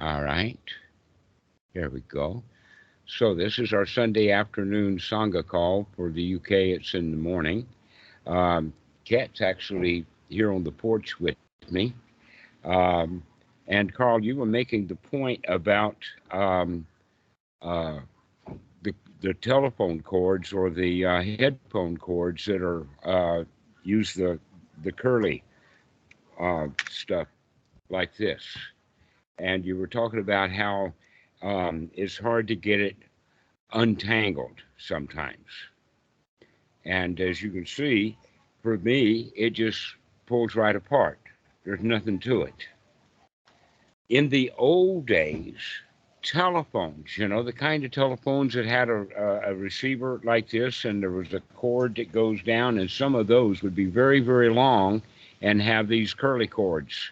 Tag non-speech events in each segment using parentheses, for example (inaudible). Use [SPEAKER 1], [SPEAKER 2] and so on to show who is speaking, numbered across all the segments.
[SPEAKER 1] All right. There we go. So this is our Sunday afternoon Sangha call. For the UK, it's in the morning. Um, Kat's actually here on the porch with me. Um, and Carl, you were making the point about um, uh, the, the telephone cords or the uh, headphone cords that are uh, use the the curly uh, stuff like this. And you were talking about how um, it's hard to get it untangled sometimes. And as you can see, for me, it just pulls right apart. There's nothing to it. In the old days, telephones, you know, the kind of telephones that had a, a, receiver like this, and there was a cord that goes down, and some of those would be very, very long and have these curly cords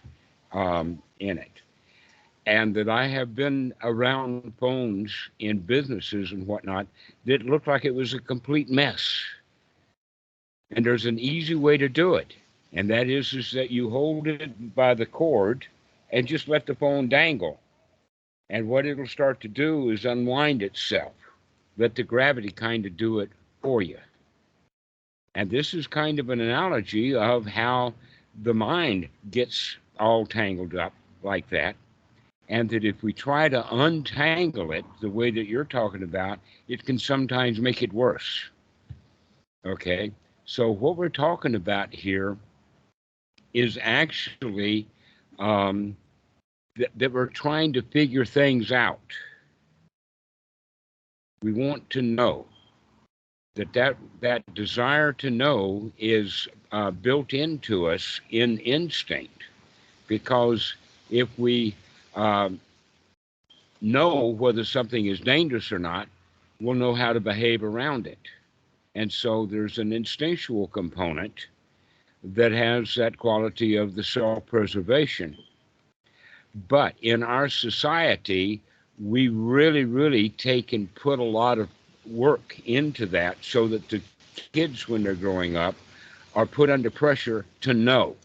[SPEAKER 1] um, in it. And that I have been around phones in businesses and whatnot that looked like it was a complete mess. And there's an easy way to do it, and that is, is that you hold it by the cord and just let the phone dangle. And what it'll start to do is unwind itself. Let the gravity kind of do it for you. And this is kind of an analogy of how the mind gets all tangled up like that. And that if we try to untangle it the way that you're talking about, it can sometimes make it worse. Okay. So, what we're talking about here is actually um, th- that we're trying to figure things out. We want to know that that, that desire to know is uh, built into us in instinct because if we um, know whether something is dangerous or not, we'll know how to behave around it. And so there's an instinctual component that has that quality of the self preservation. But in our society, we really, really take and put a lot of work into that so that the kids, when they're growing up, are put under pressure to know.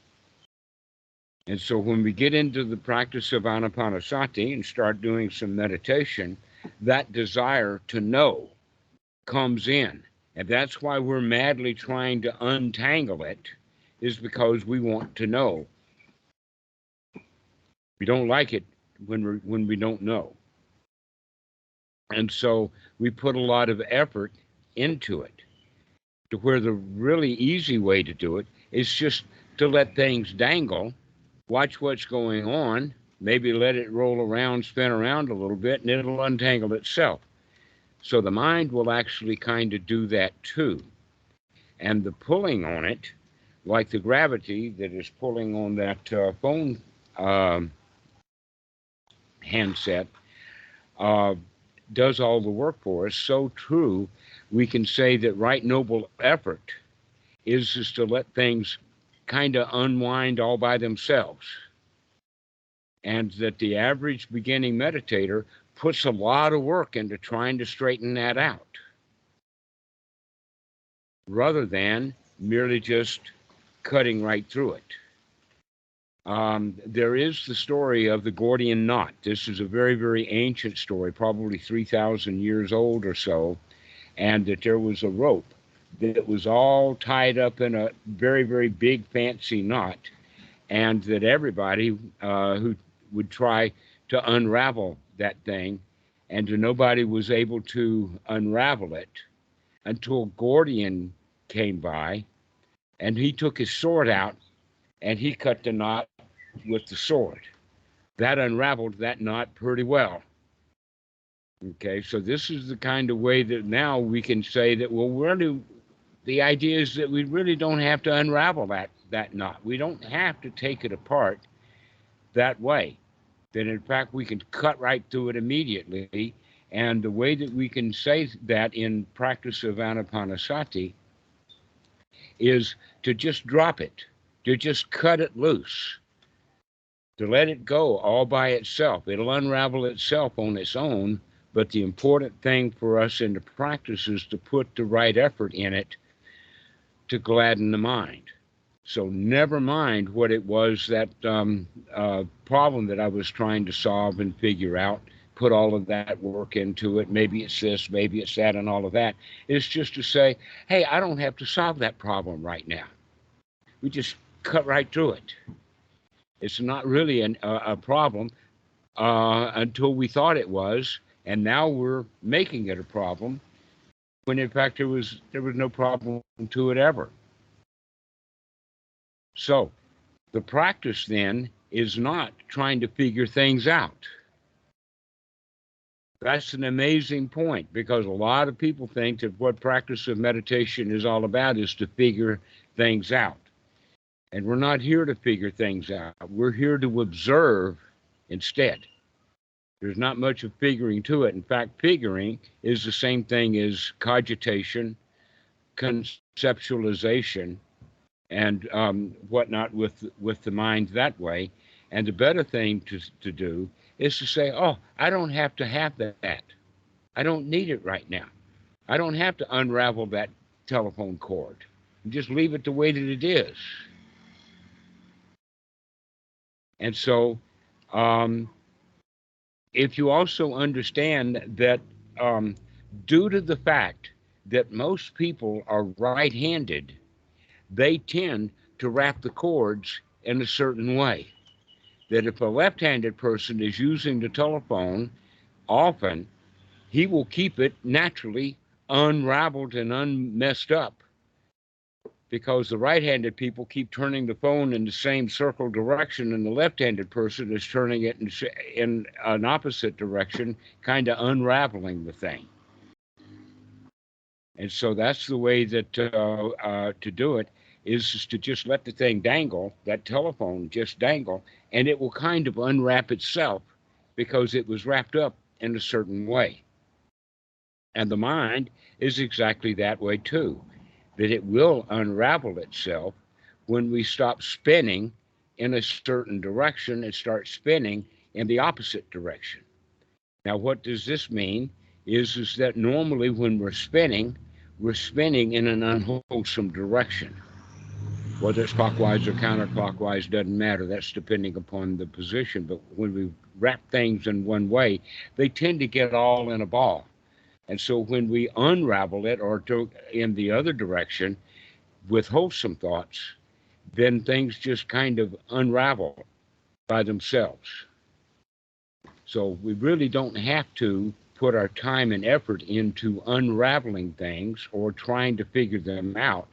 [SPEAKER 1] And so when we get into the practice of anapanasati and start doing some meditation, that desire to know comes in. And that's why we're madly trying to untangle it, is because we want to know. We don't like it when we when we don't know. And so we put a lot of effort into it to where the really easy way to do it is just to let things dangle, watch what's going on, maybe let it roll around, spin around a little bit, and it'll untangle itself. So the mind will actually kind of do that too. And the pulling on it, like the gravity that is pulling on that uh, phone um, handset, uh, does all the work for us. So true, we can say that right noble effort is just to let things kind of unwind all by themselves. And that the average beginning meditator puts a lot of work into trying to straighten that out rather than merely just cutting right through it. Um, there is the story of the Gordian knot. This is a very, very ancient story, probably 3,000 years old or so, and that there was a rope that it was all tied up in a very, very big, fancy knot, and that everybody uh, who would try to unravel that thing, and nobody was able to unravel it until Gordian came by, and he took his sword out and he cut the knot with the sword. That unraveled that knot pretty well. Okay, so this is the kind of way that now we can say that, well, really, the idea is that we really don't have to unravel that, that knot. We don't have to take it apart that way. That in fact, we can cut right through it immediately. And the way that we can say that in practice of anapanasati is to just drop it to just cut it loose, to let it go all by itself. It'll unravel itself on its own, but the important thing for us in the practice is to put the right effort in it to gladden the mind. So never mind what it was that um, uh, problem that I was trying to solve and figure out. Put all of that work into it. Maybe it's this, maybe it's that, and all of that. It's just to say, hey, I don't have to solve that problem right now. We just cut right through it. It's not really an, a, a problem uh, until we thought it was, and now we're making it a problem when in fact there was there was no problem to it ever. So the practice then is not trying to figure things out. That's an amazing point because a lot of people think that what practice of meditation is all about is to figure things out. And we're not here to figure things out. We're here to observe instead. There's not much of figuring to it. In fact, figuring is the same thing as cogitation, conceptualization, and um, whatnot with with the mind that way. And the better thing to to do is to say, "Oh, I don't have to have that. I don't need it right now. I don't have to unravel that telephone cord. Just leave it the way that it is." And so, um, if you also understand that um, due to the fact that most people are right handed, they tend to wrap the cords in a certain way. That if a left handed person is using the telephone often, he will keep it naturally unraveled and unmessed up because the right-handed people keep turning the phone in the same circle direction and the left-handed person is turning it in, in an opposite direction kind of unraveling the thing. And so that's the way that uh, uh, to do it is to just let the thing dangle that telephone just dangle and it will kind of unwrap itself because it was wrapped up in a certain way. And the mind is exactly that way too that it will unravel itself when we stop spinning in a certain direction and start spinning in the opposite direction. Now, what does this mean? Is, is that normally when we're spinning, we're spinning in an unwholesome direction. Whether it's clockwise or counterclockwise doesn't matter. That's depending upon the position. But when we wrap things in one way, they tend to get all in a ball. And so when we unravel it or to, in the other direction with wholesome thoughts, then things just kind of unravel by themselves. So we really don't have to put our time and effort into unraveling things or trying to figure them out.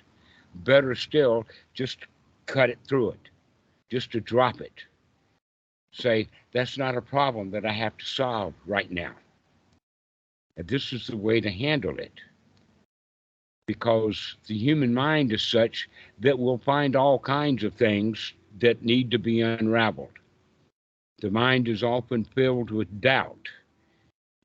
[SPEAKER 1] Better still, just cut it through it, just to drop it. Say, that's not a problem that I have to solve right now this is the way to handle it. Because the human mind is such that we'll find all kinds of things that need to be unraveled. The mind is often filled with doubt,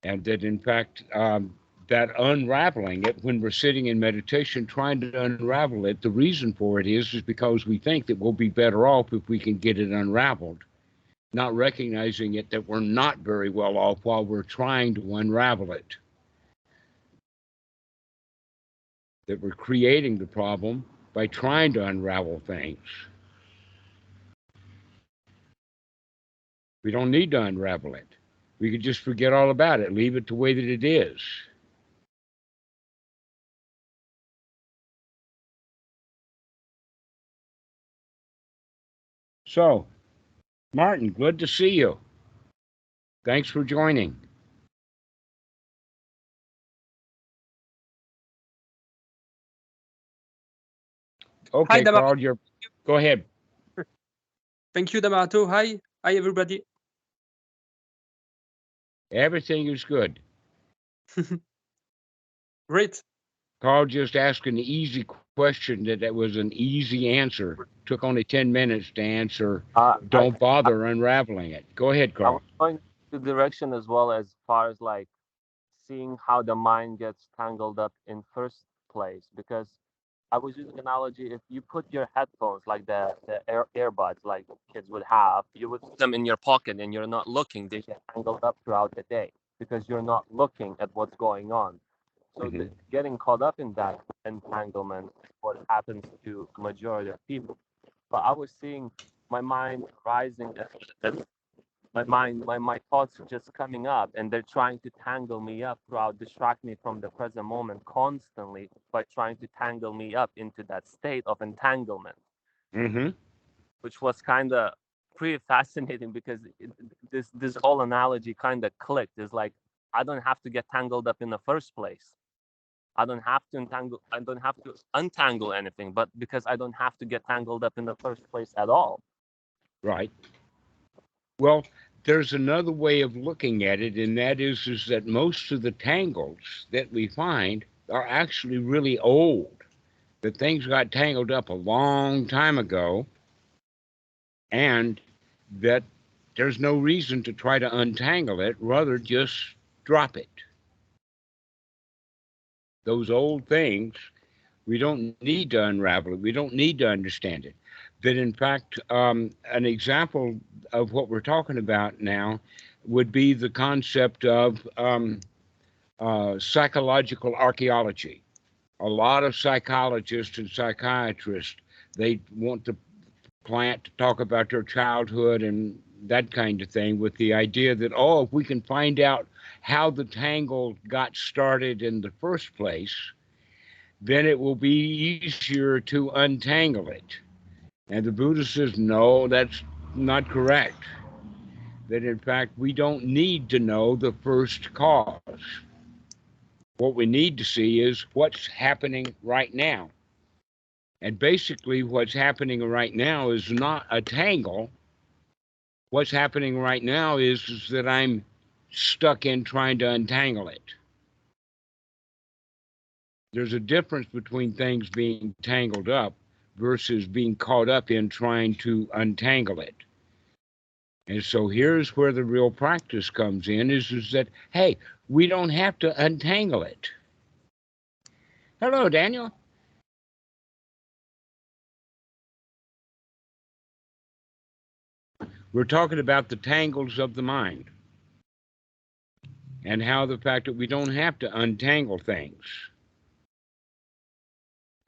[SPEAKER 1] and that in fact, um, that unraveling it when we're sitting in meditation trying to unravel it the reason for it is is because we think that we'll be better off if we can get it unraveled not recognizing it that we're not very well off while we're trying to unravel it. That we're creating the problem by trying to unravel things. We don't need to unravel it. We could just forget all about it, leave it the way that it is. So, Martin, good to see you. Thanks for joining. Okay, Hi, Carl, you're, go ahead.
[SPEAKER 2] Thank you, Dhammarato. Hi. Hi, everybody.
[SPEAKER 1] Everything is good. (laughs)
[SPEAKER 2] Great.
[SPEAKER 1] Carl just asked an easy question that, that was an easy answer. Took only 10 minutes to answer. Uh, Don't I, bother I, unraveling it. Go ahead, Carl.
[SPEAKER 3] I'm going the direction as well as far as like seeing how the mind gets tangled up in first place because I was using analogy if you put your headphones like the, the air, earbuds like kids would have, you would put them in your pocket and you're not looking, they get tangled up throughout the day because you're not looking at what's going on. So mm-hmm. the, getting caught up in that entanglement is what happens to majority of people. but I was seeing my mind rising, my mind, my, my thoughts are just coming up, and they're trying to tangle me up throughout, distract me from the present moment constantly by trying to tangle me up into that state of entanglement,
[SPEAKER 1] Mm-hmm.
[SPEAKER 3] which was kind of pretty fascinating because it, this this whole analogy kind of clicked. It's like I don't have to get tangled up in the first place. I don't have to entangle. I don't have to untangle anything, but because I don't have to get tangled up in the first place at all.
[SPEAKER 1] Right. Well, there's another way of looking at it, and that is, is that most of the tangles that we find are actually really old. That things got tangled up a long time ago, and that there's no reason to try to untangle it, rather just drop it. Those old things, we don't need to unravel it. We don't need to understand it. That in fact, um, an example of what we're talking about now would be the concept of um, uh, psychological archaeology. A lot of psychologists and psychiatrists they want the plant to talk about their childhood and that kind of thing, with the idea that oh, if we can find out how the tangle got started in the first place, then it will be easier to untangle it. And the Buddha says, no, that's not correct. That in fact, we don't need to know the first cause. What we need to see is what's happening right now. And basically, what's happening right now is not a tangle. What's happening right now is, is that I'm stuck in trying to untangle it. There's a difference between things being tangled up versus being caught up in trying to untangle it. And so here's where the real practice comes in is, is that, hey, we don't have to untangle it. Hello, Daniel. We're talking about the tangles of the mind and how the fact that we don't have to untangle things.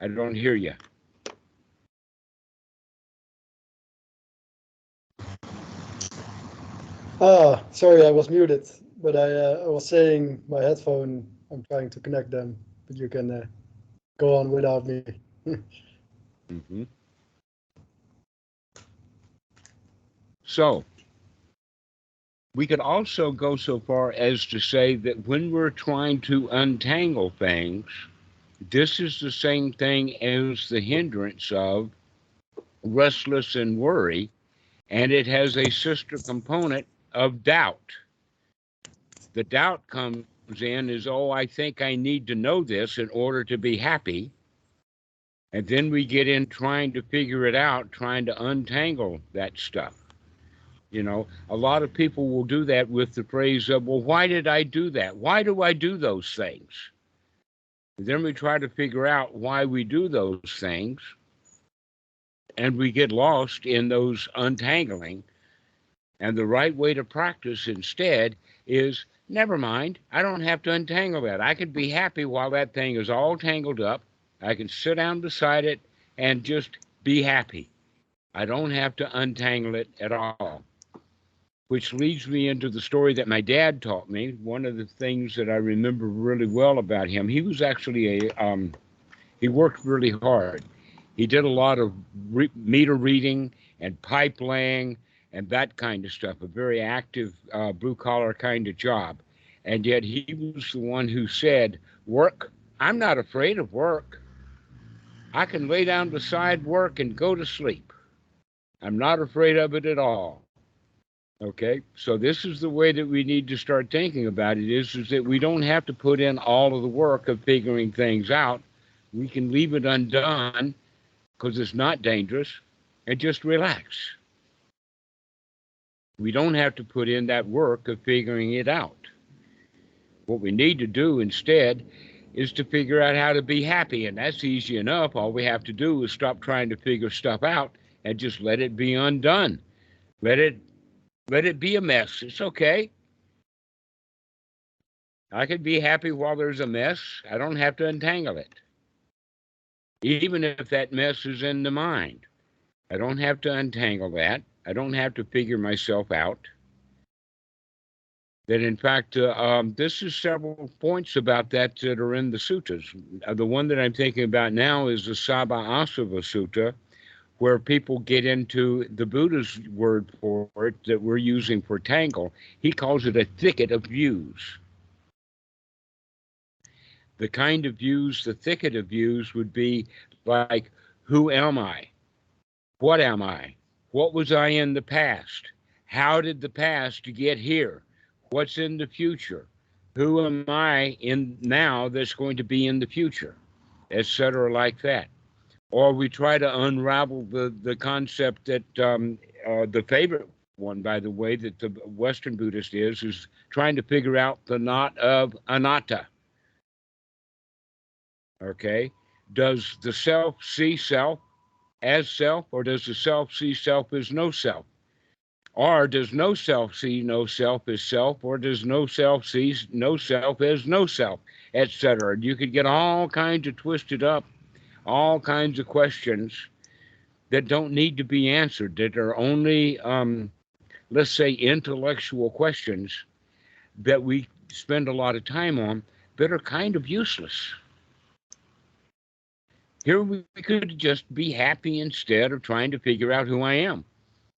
[SPEAKER 1] I don't hear you.
[SPEAKER 4] Ah, sorry, I was muted, but I, uh, I was saying my headphone, I'm trying to connect them, but you can uh, go on without me. (laughs)
[SPEAKER 1] hmm So, we could also go so far as to say that when we're trying to untangle things, this is the same thing as the hindrance of restless and worry, and it has a sister component of doubt. The doubt comes in is, oh, I think I need to know this in order to be happy. And then we get in trying to figure it out, trying to untangle that stuff. You know, a lot of people will do that with the phrase of, well, why did I do that? Why do I do those things? And then we try to figure out why we do those things. And we get lost in those untangling. And the right way to practice instead is never mind. I don't have to untangle that. I can be happy while that thing is all tangled up. I can sit down beside it and just be happy. I don't have to untangle it at all which leads me into the story that my dad taught me. One of the things that I remember really well about him, he was actually a, um, he worked really hard. He did a lot of re- meter reading and pipe laying and that kind of stuff, a very active uh, blue collar kind of job. And yet he was the one who said, Work, I'm not afraid of work. I can lay down beside work and go to sleep. I'm not afraid of it at all. Okay, so this is the way that we need to start thinking about it is, is that we don't have to put in all of the work of figuring things out. We can leave it undone because it's not dangerous and just relax. We don't have to put in that work of figuring it out. What we need to do instead is to figure out how to be happy, and that's easy enough. All we have to do is stop trying to figure stuff out and just let it be undone. Let it let it be a mess. It's okay. I could be happy while there's a mess. I don't have to untangle it. Even if that mess is in the mind. I don't have to untangle that. I don't have to figure myself out. That in fact, uh, um, this is several points about that that are in the suttas. Uh, the one that I'm thinking about now is the Sabbasava Sutta, where people get into the Buddha's word for it that we're using for tangle. He calls it a thicket of views. The kind of views, the thicket of views would be like, who am I? What am I? What was I in the past? How did the past get here? What's in the future? Who am I in now that's going to be in the future? Etc. like that. Or we try to unravel the, the concept that um, uh, the favorite one, by the way, that the Western Buddhist is, is trying to figure out the knot of anatta. Okay. Does the self see self as self, or does the self see self as no self? Or does no self see no self as self, or does no self see no self as no self, etc. You could get all kinds of twisted up, all kinds of questions that don't need to be answered, that are only, um, let's say, intellectual questions that we spend a lot of time on that are kind of useless. Here we could just be happy instead of trying to figure out who I am.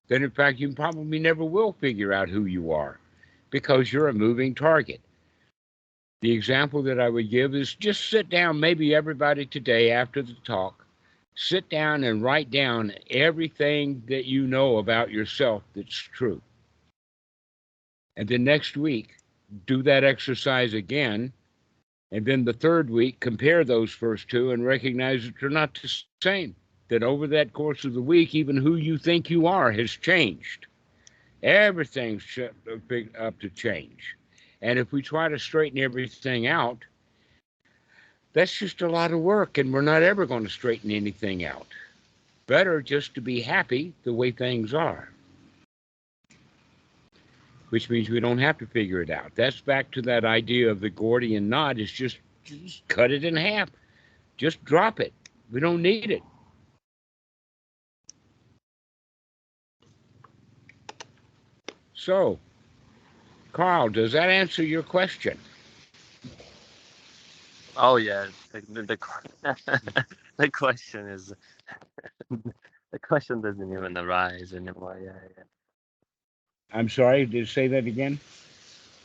[SPEAKER 1] Then, in fact, you probably never will figure out who you are because you're a moving target. The example that I would give is just sit down, maybe everybody today after the talk, sit down and write down everything that you know about yourself that's true. And then next week, do that exercise again and then the third week, compare those first two and recognize that they're not the same. That over that course of the week, even who you think you are has changed. Everything's picked uh, up to change. And if we try to straighten everything out, that's just a lot of work, and we're not ever going to straighten anything out. Better just to be happy the way things are which means we don't have to figure it out. That's back to that idea of the Gordian knot is just, just cut it in half. Just drop it. We don't need it. So, Carl, does that answer your question?
[SPEAKER 3] Oh yeah, the the, the, (laughs) the question is (laughs) the question doesn't even arise anymore. Yeah, yeah.
[SPEAKER 1] I'm sorry, did you say that again?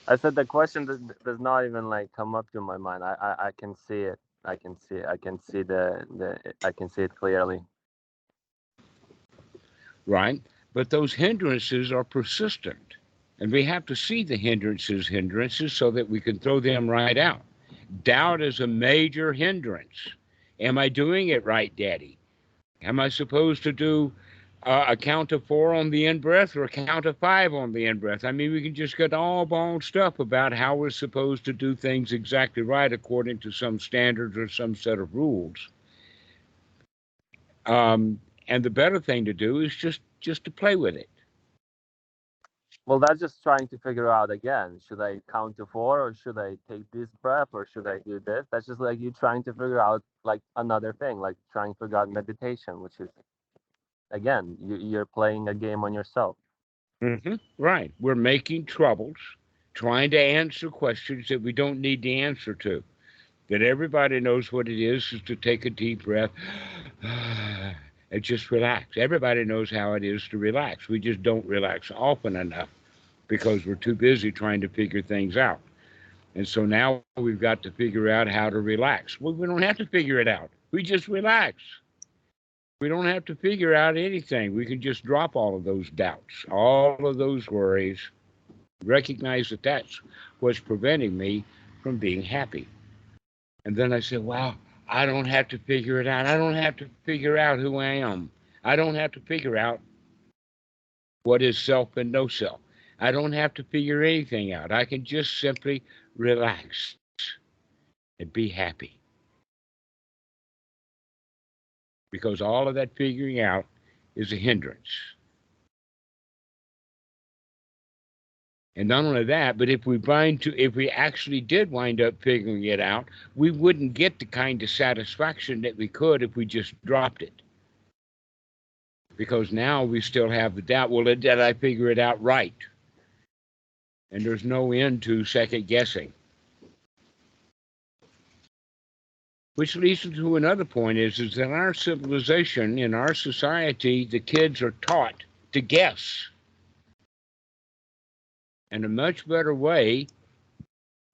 [SPEAKER 3] I said the question does, does not even like come up to my mind. I, I I can see it. I can see it. I can see the the I can see it clearly.
[SPEAKER 1] Right, but those hindrances are persistent, and we have to see the hindrances hindrances so that we can throw them right out. Doubt is a major hindrance. Am I doing it right, Daddy? Am I supposed to do uh, a count of four on the in breath or a count of five on the in breath. I mean, we can just get all bald stuff about how we're supposed to do things exactly right according to some standards or some set of rules. Um, and the better thing to do is just just to play with it.
[SPEAKER 3] Well, that's just trying to figure out again. Should I count to four, or should I take this breath, or should I do this? That's just like you trying to figure out like another thing, like trying to figure out meditation, which is again, you, you're playing a game on yourself.
[SPEAKER 1] Mm-hmm. Right. We're making troubles, trying to answer questions that we don't need the answer to. That everybody knows what it is, is to take a deep breath (sighs) and just relax. Everybody knows how it is to relax. We just don't relax often enough because we're too busy trying to figure things out. And so now we've got to figure out how to relax. Well, we don't have to figure it out. We just relax. We don't have to figure out anything. We can just drop all of those doubts, all of those worries, recognize that that's what's preventing me from being happy. And then I said, wow, I don't have to figure it out. I don't have to figure out who I am. I don't have to figure out what is self and no self. I don't have to figure anything out. I can just simply relax and be happy. Because all of that figuring out is a hindrance. And not only that, but if we find to if we actually did wind up figuring it out, we wouldn't get the kind of satisfaction that we could if we just dropped it. because now we still have the doubt. Well, did I figure it out right? And there's no end to second guessing. Which leads to another point is, is that in our civilization, in our society, the kids are taught to guess. And a much better way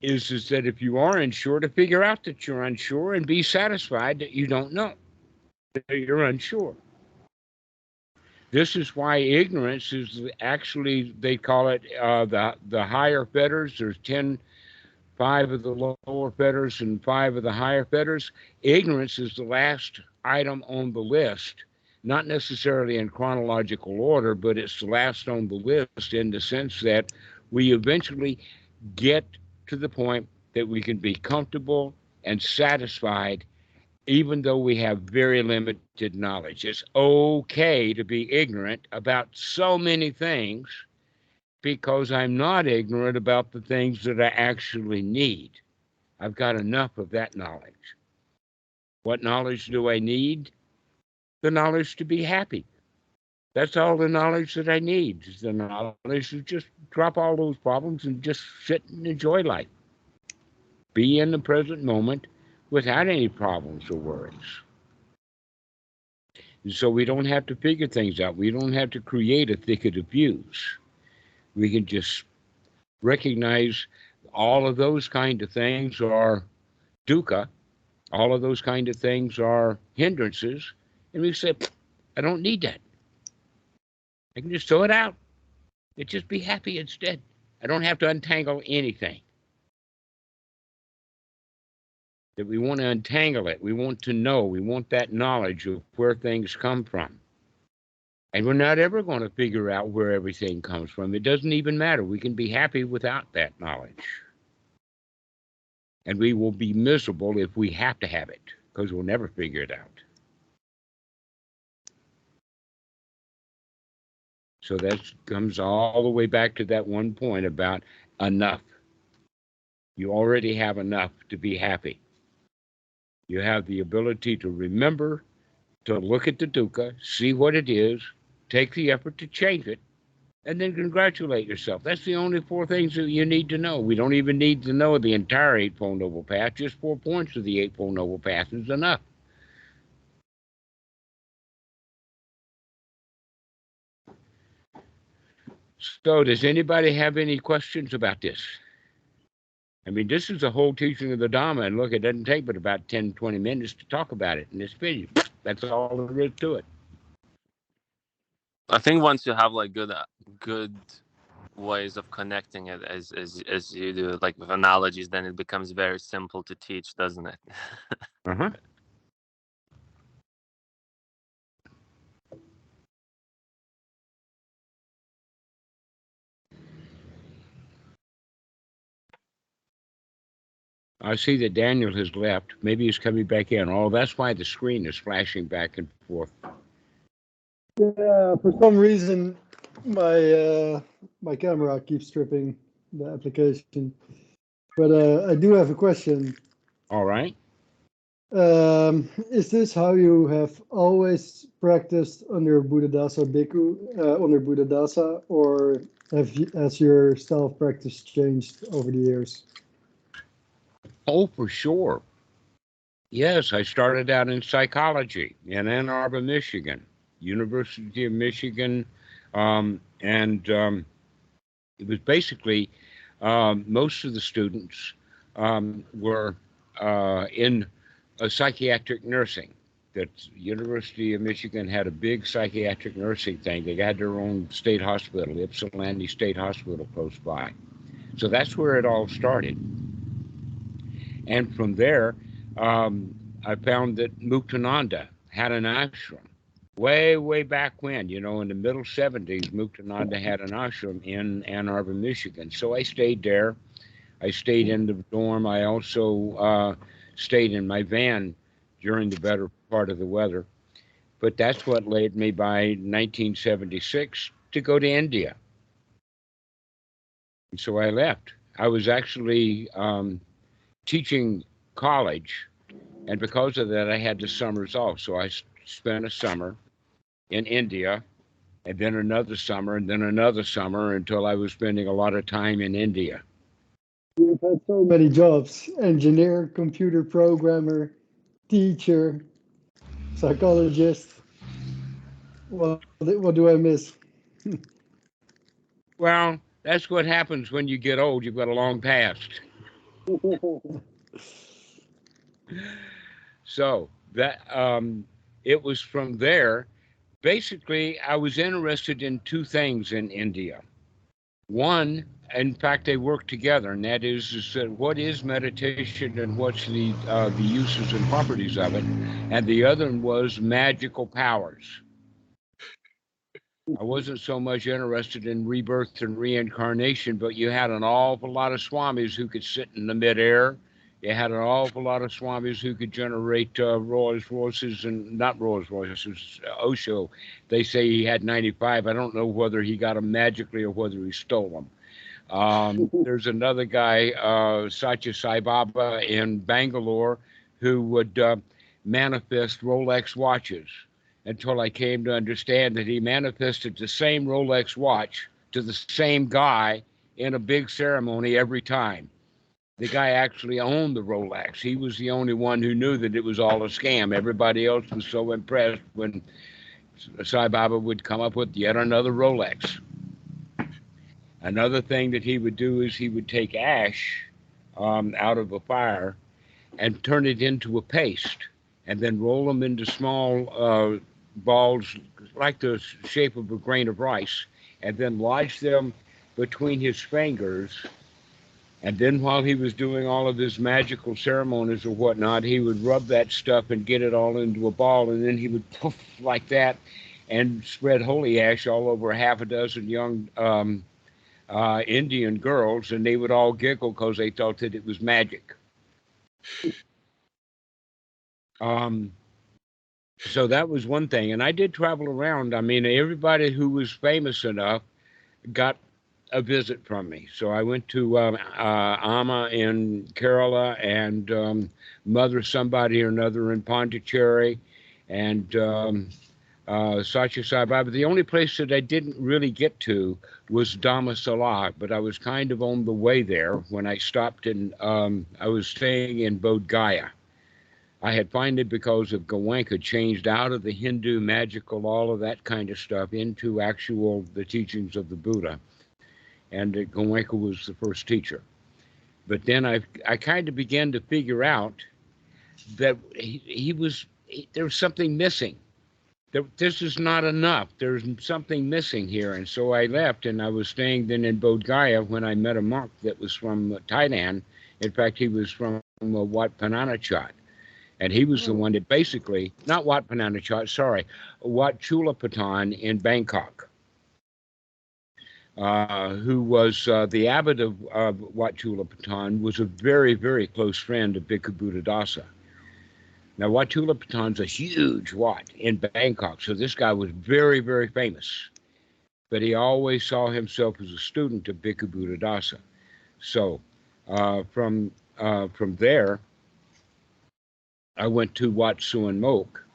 [SPEAKER 1] is, is that if you are unsure, to figure out that you're unsure and be satisfied that you don't know, that you're unsure. This is why ignorance is actually, they call it uh, the, the higher fetters. There's 10, five of the lower fetters and five of the higher fetters. Ignorance is the last item on the list, not necessarily in chronological order, but it's the last on the list in the sense that we eventually get to the point that we can be comfortable and satisfied even though we have very limited knowledge. It's okay to be ignorant about so many things because I'm not ignorant about the things that I actually need. I've got enough of that knowledge. What knowledge do I need? The knowledge to be happy. That's all the knowledge that I need is the knowledge to just drop all those problems and just sit and enjoy life. Be in the present moment without any problems or worries. And so we don't have to figure things out. We don't have to create a thicket of views. We can just recognize all of those kind of things are dukkha, all of those kind of things are hindrances, and we say, I don't need that. I can just throw it out. And just be happy instead. I don't have to untangle anything. that we want to untangle it. We want to know. We want that knowledge of where things come from. And we're not ever going to figure out where everything comes from. It doesn't even matter. We can be happy without that knowledge. And we will be miserable if we have to have it because we'll never figure it out. So that comes all the way back to that one point about enough. You already have enough to be happy. You have the ability to remember, to look at the dukkha, see what it is, take the effort to change it, and then congratulate yourself. That's the only four things that you need to know. We don't even need to know the entire Eightfold Noble Path. Just four points of the Eightfold Noble Path is enough. So, does anybody have any questions about this? I mean, this is a whole teaching of the Dhamma, and look, it doesn't take but about 10, 20 minutes to talk about it in this video. That's all there is to it.
[SPEAKER 3] I think once you have like good, uh, good ways of connecting it as as as you do, like with analogies, then it becomes very simple to teach, doesn't it?
[SPEAKER 1] Uh-huh. I see that Daniel has left. Maybe he's coming back in. Oh, that's why the screen is flashing back and forth.
[SPEAKER 4] Yeah, for some reason, my uh, my camera keeps tripping the application. But uh, I do have a question.
[SPEAKER 1] All right.
[SPEAKER 4] Um, is this how you have always practiced under Buddhadasa Bhikkhu, uh, under Buddhadasa, or have you, has your style of practice changed over the years?
[SPEAKER 1] Oh, for sure. Yes, I started out in psychology in Ann Arbor, Michigan, University of Michigan, um, and um, it was basically um, most of the students um, were uh, in a psychiatric nursing. That University of Michigan had a big psychiatric nursing thing. They had their own state hospital, Ypsilanti State Hospital, close by. So that's where it all started. And from there, um, I found that Muktananda had an ashram way, way back when, you know, in the middle 70s, Muktananda had an ashram in Ann Arbor, Michigan. So I stayed there. I stayed in the dorm. I also uh, stayed in my van during the better part of the weather. But that's what led me by 1976 to go to India. And so I left. I was actually um, teaching college, and because of that, I had the summers off. So I spent a summer in India, and then another summer, and then another summer until I was spending a lot of time in India.
[SPEAKER 4] You've had so many jobs engineer, computer programmer, teacher, psychologist. What, what do I miss? (laughs)
[SPEAKER 1] Well, that's what happens when you get old. You've got a long past. (laughs) So that um, it was from there. Basically, I was interested in two things in India. One, in fact, they work together, and that is, is that what is meditation and what's the uh, the uses and properties of it, and the other one was magical powers. I wasn't so much interested in rebirth and reincarnation, but you had an awful lot of swamis who could sit in the midair. You had an awful lot of swamis who could generate uh, Rolls Royces and not Rolls Royces, Osho. They say he had 95. I don't know whether he got them magically or whether he stole them. Um, (laughs) there's another guy, uh, Satya Sai Baba in Bangalore, who would uh, manifest Rolex watches until I came to understand that he manifested the same Rolex watch to the same guy in a big ceremony every time. The guy actually owned the Rolex. He was the only one who knew that it was all a scam. Everybody else was so impressed when Sai Baba would come up with yet another Rolex. Another thing that he would do is he would take ash um, out of a fire and turn it into a paste and then roll them into small uh, balls like the shape of a grain of rice and then lodge them between his fingers. And then while he was doing all of his magical ceremonies or whatnot, he would rub that stuff and get it all into a ball. And then he would (laughs) poof like that and spread holy ash all over half a dozen young um, uh, Indian girls. And they would all giggle because they thought that it was magic. Um, so that was one thing. And I did travel around. I mean, everybody who was famous enough got a visit from me. So I went to um, uh, in Kerala and um, Mother somebody or another in Pondicherry and um, uh, Sai Baba. The only place that I didn't really get to was Dharamsala, but I was kind of on the way there when I stopped and um, I was staying in Bodh Gaya. I had finally, because of Goenka, changed out of the Hindu magical, all of that kind of stuff, into actual the teachings of the Buddha. And Goenka was the first teacher. But then I, I kind of began to figure out that he, he was he, there was something missing. There, this is not enough. There's something missing here, and so I left, and I was staying then in Bodh Gaya when I met a monk that was from Thailand. In fact, he was from uh, Wat Pah Nanachat and he was the one that basically not Wat Pah Nanachat, sorry, Wat Chulapatan in Bangkok, uh, who was uh, the abbot of, of Wat Chulapatan, was a very very close friend of Bhikkhu Buddhadasa. Now Wat Chulapatan's a huge Wat in Bangkok, so this guy was very very famous, but he always saw himself as a student of Bhikkhu Buddhadasa. So uh, from uh, from there. I went to Wat Suan Mok.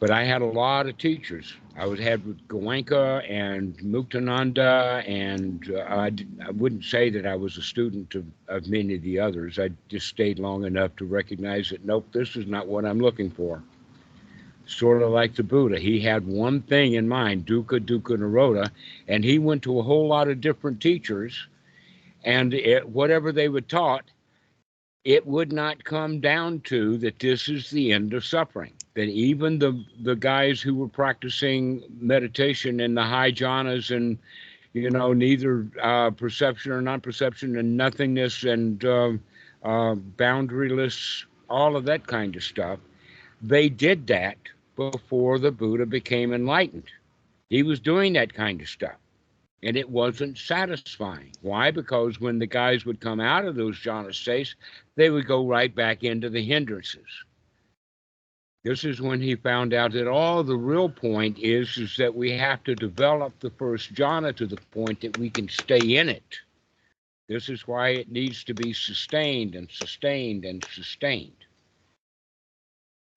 [SPEAKER 1] But I had a lot of teachers. I was had with Goenka and Muktananda, and uh, I, wouldn't say that I was a student of, of many of the others. I just stayed long enough to recognize that nope, this is not what I'm looking for. Sort of like the Buddha, he had one thing in mind, Dukkha, Dukkha, Nirodha, and he went to a whole lot of different teachers, and it, whatever they were taught, it would not come down to that this is the end of suffering. That even the the guys who were practicing meditation in the high jhanas and you know neither uh, perception or non-perception and nothingness and uh, uh, boundaryless, all of that kind of stuff, they did that before the Buddha became enlightened. He was doing that kind of stuff and it wasn't satisfying. Why? Because when the guys would come out of those jhana states, they would go right back into the hindrances. This is when he found out that all the real point is is that we have to develop the first jhana to the point that we can stay in it. This is why it needs to be sustained and sustained and sustained.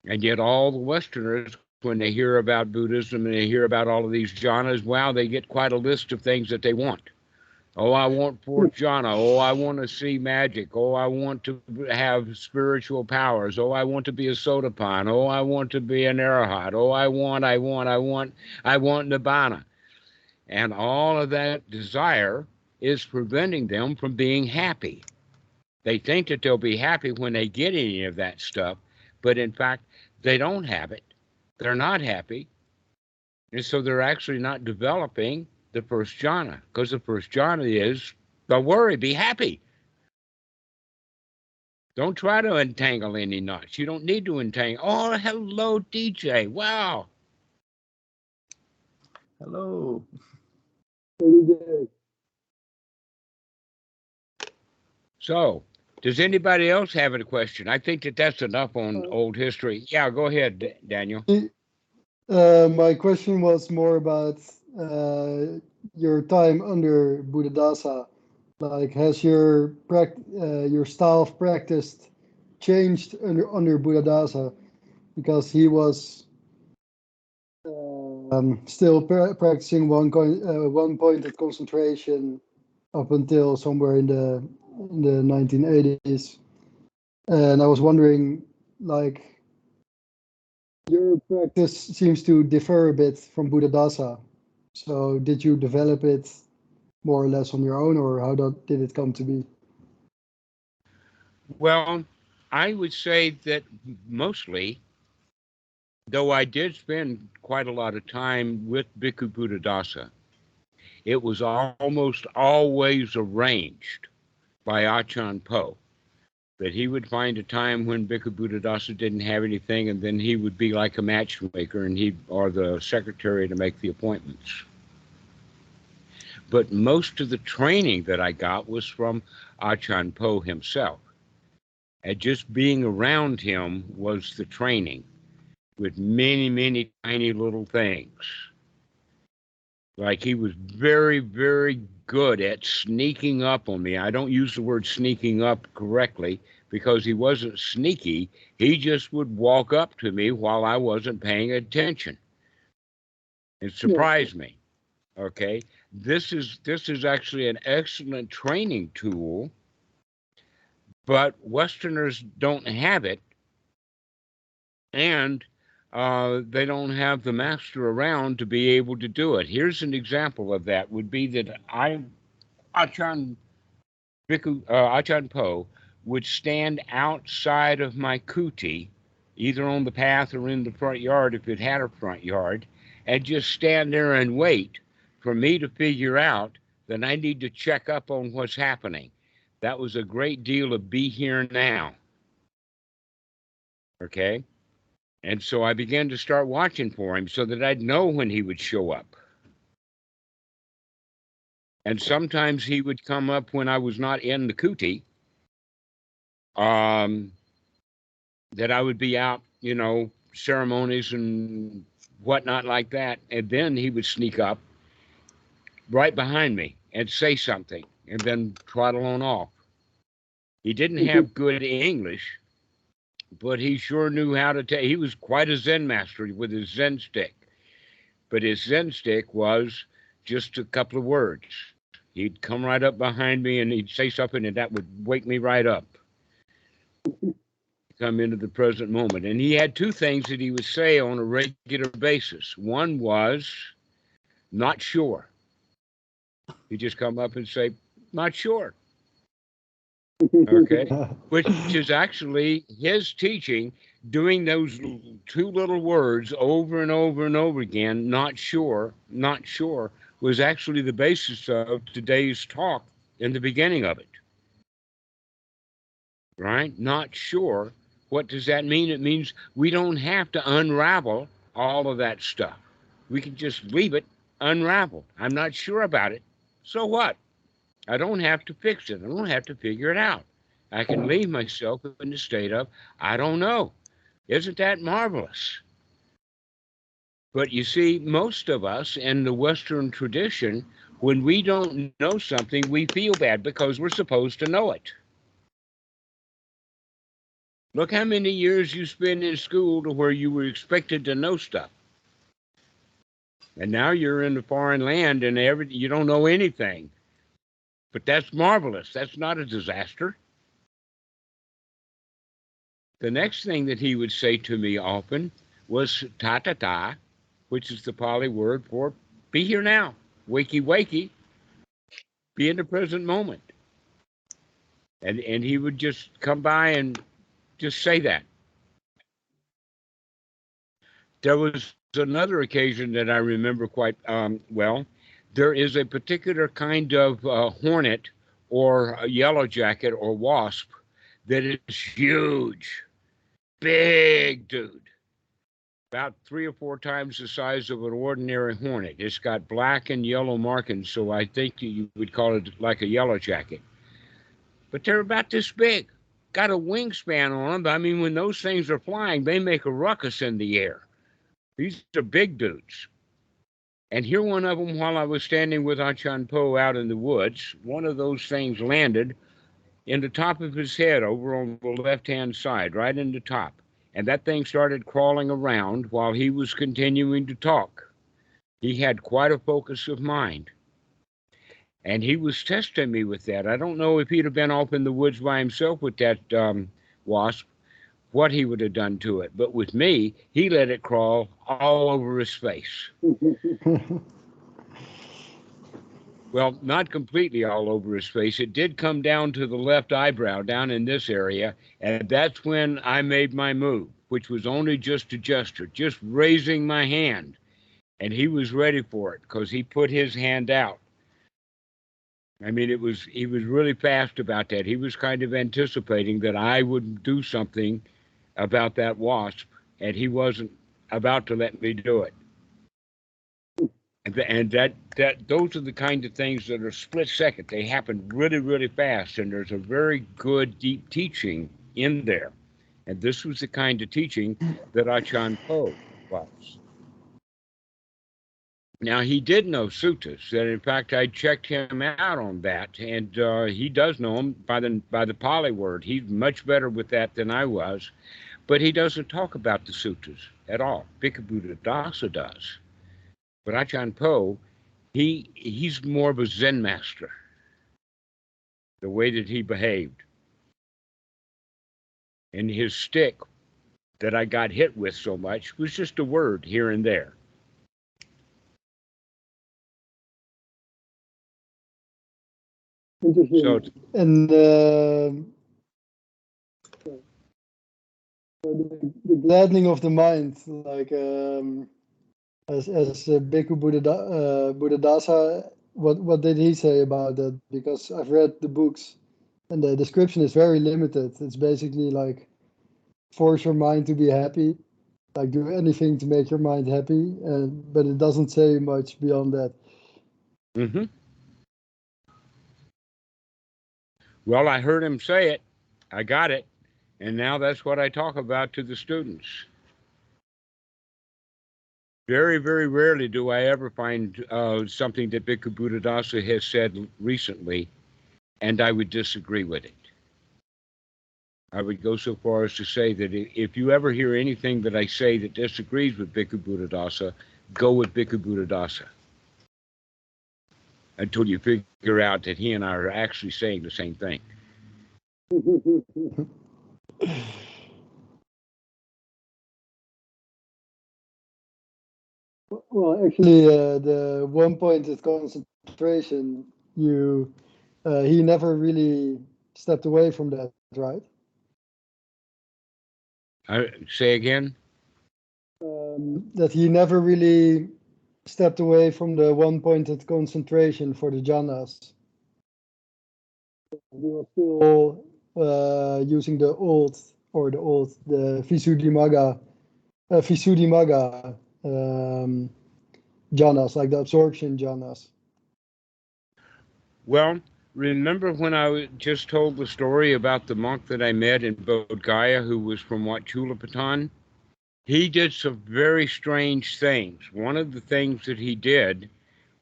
[SPEAKER 1] And yet all the Westerners when they hear about Buddhism and they hear about all of these jhanas, wow, they get quite a list of things that they want. Oh, I want fourth hmm. jhana. Oh, I want to see magic. Oh, I want to have spiritual powers. Oh, I want to be a sotapan. Oh, I want to be an arahat. Oh, I want, I want, I want, I want nibbana. And all of that desire is preventing them from being happy. They think that they'll be happy when they get any of that stuff, but in fact, they don't have it. They're not happy. And so they're actually not developing the first jhana because the first jhana is don't worry, be happy. Don't try to entangle any knots. You don't need to entangle. Oh, hello, DJ. Wow.
[SPEAKER 5] Hello.
[SPEAKER 1] So, does anybody else have a question? I think that that's enough on old history. Yeah, go ahead, D- Daniel.
[SPEAKER 4] Uh, my question was more about uh, your time under Buddhadasa. Like, has your uh, your style of practice changed under under Buddhadasa? Because he was um, still pra- practicing one uh, one pointed concentration up until somewhere in the in the 1980s, and I was wondering, like your practice seems to differ a bit from Buddhadasa. So did you develop it more or less on your own, or how did, it come to be?
[SPEAKER 1] Well, I would say that mostly, though I did spend quite a lot of time with Bhikkhu Buddhadasa, it was almost always arranged by Achan Po that he would find a time when Bhikkhu Buddhadasa didn't have anything, and then he would be like a matchmaker and he or the secretary to make the appointments. But most of the training that I got was from Achan Po himself. And just being around him was the training with many, many tiny little things. Like he was very, very good at sneaking up on me. I don't use the word sneaking up correctly because he wasn't sneaky. He just would walk up to me while I wasn't paying attention and surprise me. Okay. This is this is actually an excellent training tool, but Westerners don't have it. And uh, they don't have the master around to be able to do it. Here's an example of that would be that I, Achan, Bhikkhu, uh, Achan Po, would stand outside of my kuti, either on the path or in the front yard if it had a front yard, and just stand there and wait for me to figure out that I need to check up on what's happening. That was a great deal of be here now. Okay. And so I began to start watching for him so that I'd know when he would show up. And sometimes he would come up when I was not in the kuti. Um, that I would be out, you know, ceremonies and whatnot like that. And then he would sneak up right behind me and say something and then trottle on off. He didn't have good English, but he sure knew how to take. He was quite a Zen master with his Zen stick, but his Zen stick was just a couple of words. He'd come right up behind me and he'd say something, and that would wake me right up. Come into the present moment. And he had two things that he would say on a regular basis. One was, not sure. He'd just come up and say, not sure Okay. (laughs) which is actually his teaching, doing those two little words over and over and over again, not sure, not sure, was actually the basis of today's talk in the beginning of it. Right? Not sure. What does that mean? It means we don't have to unravel all of that stuff. We can just leave it unraveled. I'm not sure about it. So what? I don't have to fix it. I don't have to figure it out. I can hmm. leave myself in the state of, I don't know. Isn't that marvelous? But you see, most of us in the Western tradition, when we don't know something, we feel bad because we're supposed to know it. Look how many years you spent in school to where you were expected to know stuff. And now you're in a foreign land and every you don't know anything. But that's marvelous. That's not a disaster. The next thing that he would say to me often was ta ta ta, which is the Pali word for be here now, wakey wakey, be in the present moment. And and he would just come by and just say that. There was another occasion that I remember quite um, well. There is a particular kind of uh, hornet or yellow jacket or wasp that is huge, big dude, about three or four times the size of an ordinary hornet. It's got black and yellow markings, so I think you would call it like a yellow jacket. But they're about this big, got a wingspan on them. I mean, when those things are flying, they make a ruckus in the air. These are big dudes. And here one of them, while I was standing with Achan Po out in the woods, one of those things landed in the top of his head over on the left hand side, right in the top. And that thing started crawling around while he was continuing to talk. He had quite a focus of mind. And he was testing me with that. I don't know if he'd have been off in the woods by himself with that um, wasp, what he would have done to it. But with me, he let it crawl all over his face. (laughs) Well, not completely all over his face. It did come down to the left eyebrow, down in this area. And that's when I made my move, which was only just a gesture, just raising my hand. And he was ready for it because he put his hand out. I mean, it was he was really fast about that. He was kind of anticipating that I would do something about that wasp, and he wasn't about to let me do it. And, th- and that that those are the kind of things that are split second. They happen really, really fast, and there's a very good deep teaching in there. And this was the kind of teaching that Achan Po was. Now he did know suttas, and in fact I checked him out on that, and uh, he does know them by the by the Pali word. He's much better with that than I was, but he doesn't talk about the suttas at all. Bhikkhu Dasa does, but Achan Po, he he's more of a Zen master. The way that he behaved, and his stick that I got hit with so much was just a word here and there.
[SPEAKER 4] Interesting.
[SPEAKER 1] So
[SPEAKER 4] and um the, the gladdening of the mind, like um, as as uh, Bhikkhu Buddha, uh, Buddhadasa, what what did he say about that? Because I've read the books, and the description is very limited. It's basically like force your mind to be happy, like do anything to make your mind happy, and but it doesn't say much beyond that.
[SPEAKER 1] Mm-hmm. Well, I heard him say it. I got it. And now that's what I talk about to the students. Very, very rarely do I ever find uh, something that Bhikkhu Buddhadasa has said recently, and I would disagree with it. I would go so far as to say that if you ever hear anything that I say that disagrees with Bhikkhu Buddhadasa, go with Bhikkhu Buddhadasa until you figure out that he and I are actually saying the same thing. (laughs)
[SPEAKER 4] Well, actually, uh, the one point is concentration, you, uh, he never really stepped away from that, right?
[SPEAKER 1] I say again.
[SPEAKER 4] Um, that he never really stepped away from the one-pointed concentration for the jhanas. He was still uh, using the old or the old the Visuddhimagga, uh, Visuddhimagga um, jhanas, like the absorption jhanas.
[SPEAKER 1] Well, remember when I just told the story about the monk that I met in Bodh Gaya who was from what Chulapatan? He did some very strange things. One of the things that he did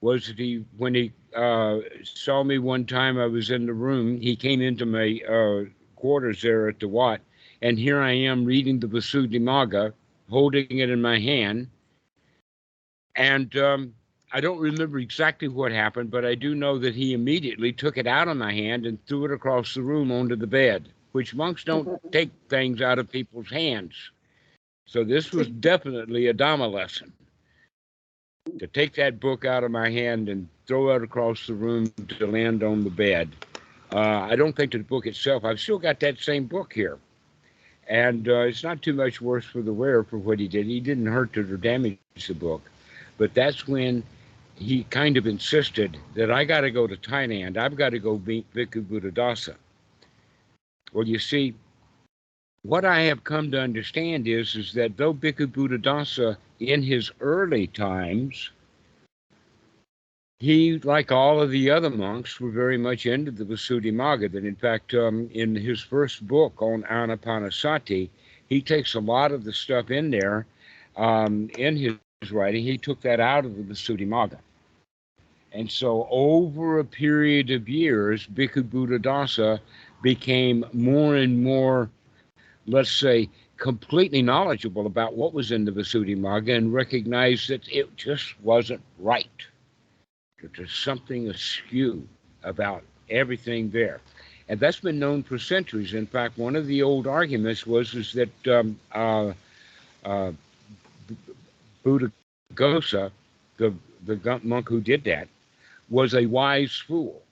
[SPEAKER 1] was that he, when he uh, saw me one time, I was in the room. He came into my uh, quarters there at the Wat, and here I am reading the Visuddhimagga, holding it in my hand. And um, I don't remember exactly what happened, but I do know that he immediately took it out of my hand and threw it across the room onto the bed, which monks don't take things out of people's hands. So this was definitely a Dhamma lesson. To take that book out of my hand and throw it across the room to land on the bed. Uh, I don't think the book itself, I've still got that same book here. And uh, it's not too much worse for the wearer for what he did. He didn't hurt it or damage the book. But that's when he kind of insisted that I got to go to Thailand. I've got to go meet Bhikkhu Buddhadasa. Well, you see, what I have come to understand is, is that though Bhikkhu Buddhadasa in his early times, he, like all of the other monks, were very much into the Visuddhimagga. That in fact, um, in his first book on Anapanasati, he takes a lot of the stuff in there um, in his writing. He took that out of the Visuddhimagga. And so, over a period of years, Bhikkhu Buddhadasa became more and more, let's say, completely knowledgeable about what was in the Visuddhimagga and recognized that it just wasn't right. That there's something askew about everything there. And that's been known for centuries. In fact, one of the old arguments was is that um, uh, uh, Buddha Gosa, the, the monk who did that, was a wise fool.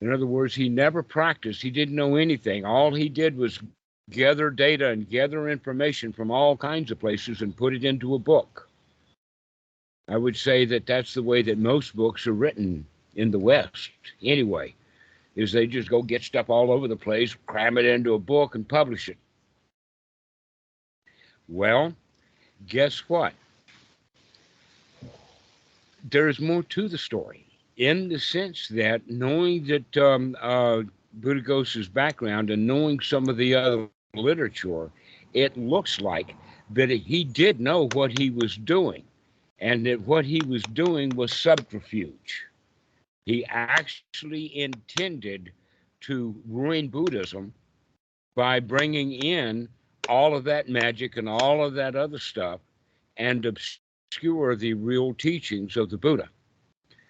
[SPEAKER 1] In other words, he never practiced. He didn't know anything. All he did was gather data and gather information from all kinds of places and put it into a book. I would say that that's the way that most books are written in the West, anyway, is they just go get stuff all over the place, cram it into a book, and publish it. Well, guess what? There's more to the story in the sense that knowing that um, uh, Buddhaghosa's background and knowing some of the other literature, it looks like that he did know what he was doing and that what he was doing was subterfuge. He actually intended to ruin Buddhism by bringing in all of that magic and all of that other stuff and obscure the real teachings of the Buddha.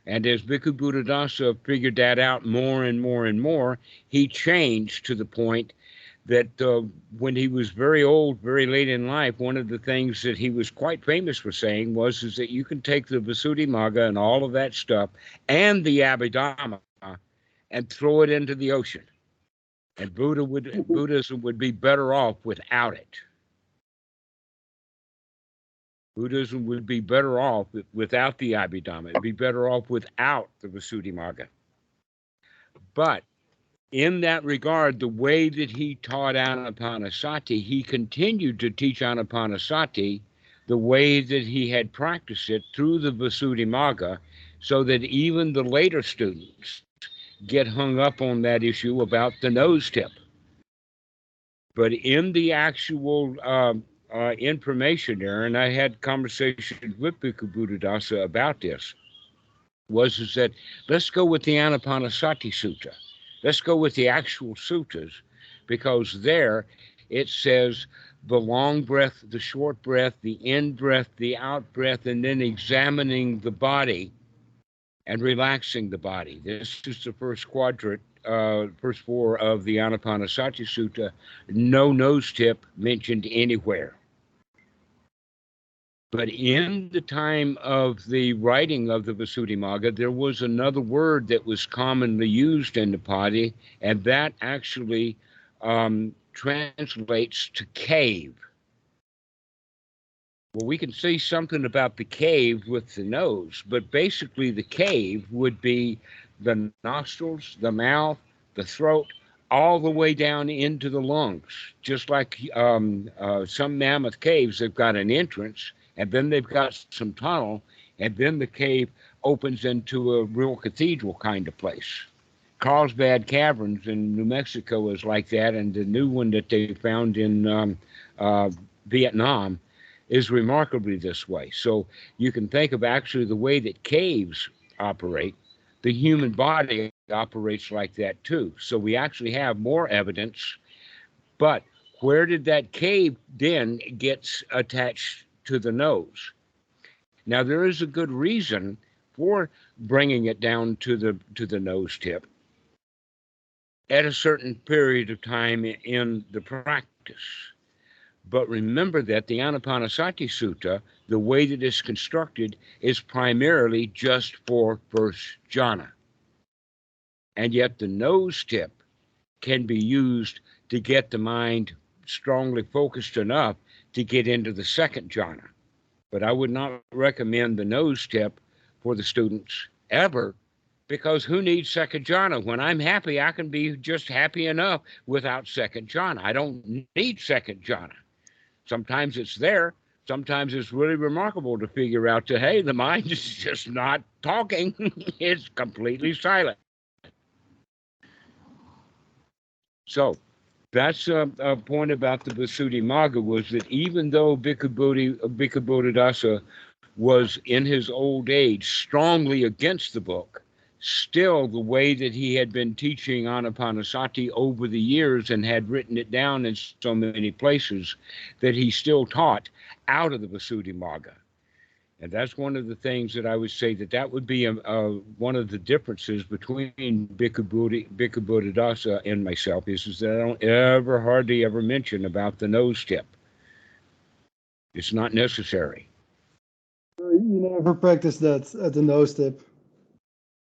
[SPEAKER 1] And as Bhikkhu Buddhadasa figured that out more and more and more, he changed to the point that uh, when he was very old, very late in life, one of the things that he was quite famous for saying was is that you can take the Visuddhimagga and all of that stuff and the Abhidhamma and throw it into the ocean. And Buddha would Buddhism would be better off without it. Buddhism would be better off without the Abhidhamma. It'd be better off without the Visuddhimagga. But in that regard, the way that he taught Anapanasati, he continued to teach Anapanasati the way that he had practiced it through the Visuddhimagga, so that even the later students get hung up on that issue about the nose tip. But in the actual uh, uh, information there, and I had conversations with Bhikkhu Buddhadasa about this, was is that let's go with the Anapanasati Sutta Let's go with the actual sutras because there it says the long breath, the short breath, the in breath, the out breath, and then examining the body and relaxing the body. This is the first quadrant, uh, first four of the Anapanasati Sutta. No nose tip mentioned anywhere. But in the time of the writing of the Visuddhimagga, there was another word that was commonly used in the Pali, and that actually um, translates to cave. Well, we can say something about the cave with the nose, but basically, the cave would be the nostrils, the mouth, the throat, all the way down into the lungs. Just like um, uh, some mammoth caves, they've got an entrance and then they've got some tunnel, and then the cave opens into a real cathedral kind of place. Carlsbad Caverns in New Mexico is like that, and the new one that they found in um, uh, Vietnam is remarkably this way. So you can think of actually the way that caves operate. The human body operates like that too. So we actually have more evidence. But where did that cave then gets attached to the nose? Now there is a good reason for bringing it down to the to the nose tip at a certain period of time in the practice. But remember that the Anapanasati Sutta, the way that it's constructed, is primarily just for first jhana. And yet the nose tip can be used to get the mind strongly focused enough to get into the second jhana. But I would not recommend the nose tip for the students ever because who needs second jhana? When I'm happy, I can be just happy enough without second jhana. I don't need second jhana. Sometimes it's there. Sometimes it's really remarkable to figure out that, hey, the mind (laughs) is just not talking, (laughs) it's completely silent. So that's a, a, point about the Visuddhimagga was that even though Bhikkhu, Bhikkhu Buddhadasa was in his old age strongly against the book, still the way that he had been teaching Anapanasati over the years and had written it down in so many places that he still taught out of the Visuddhimagga. And that's one of the things that I would say that that would be a, a one of the differences between Bhikkhu, Buddha, Bhikkhu Buddhadasa and myself is, is that I don't ever hardly ever mention about the nose tip. It's not necessary.
[SPEAKER 4] You never practice that at the nose tip.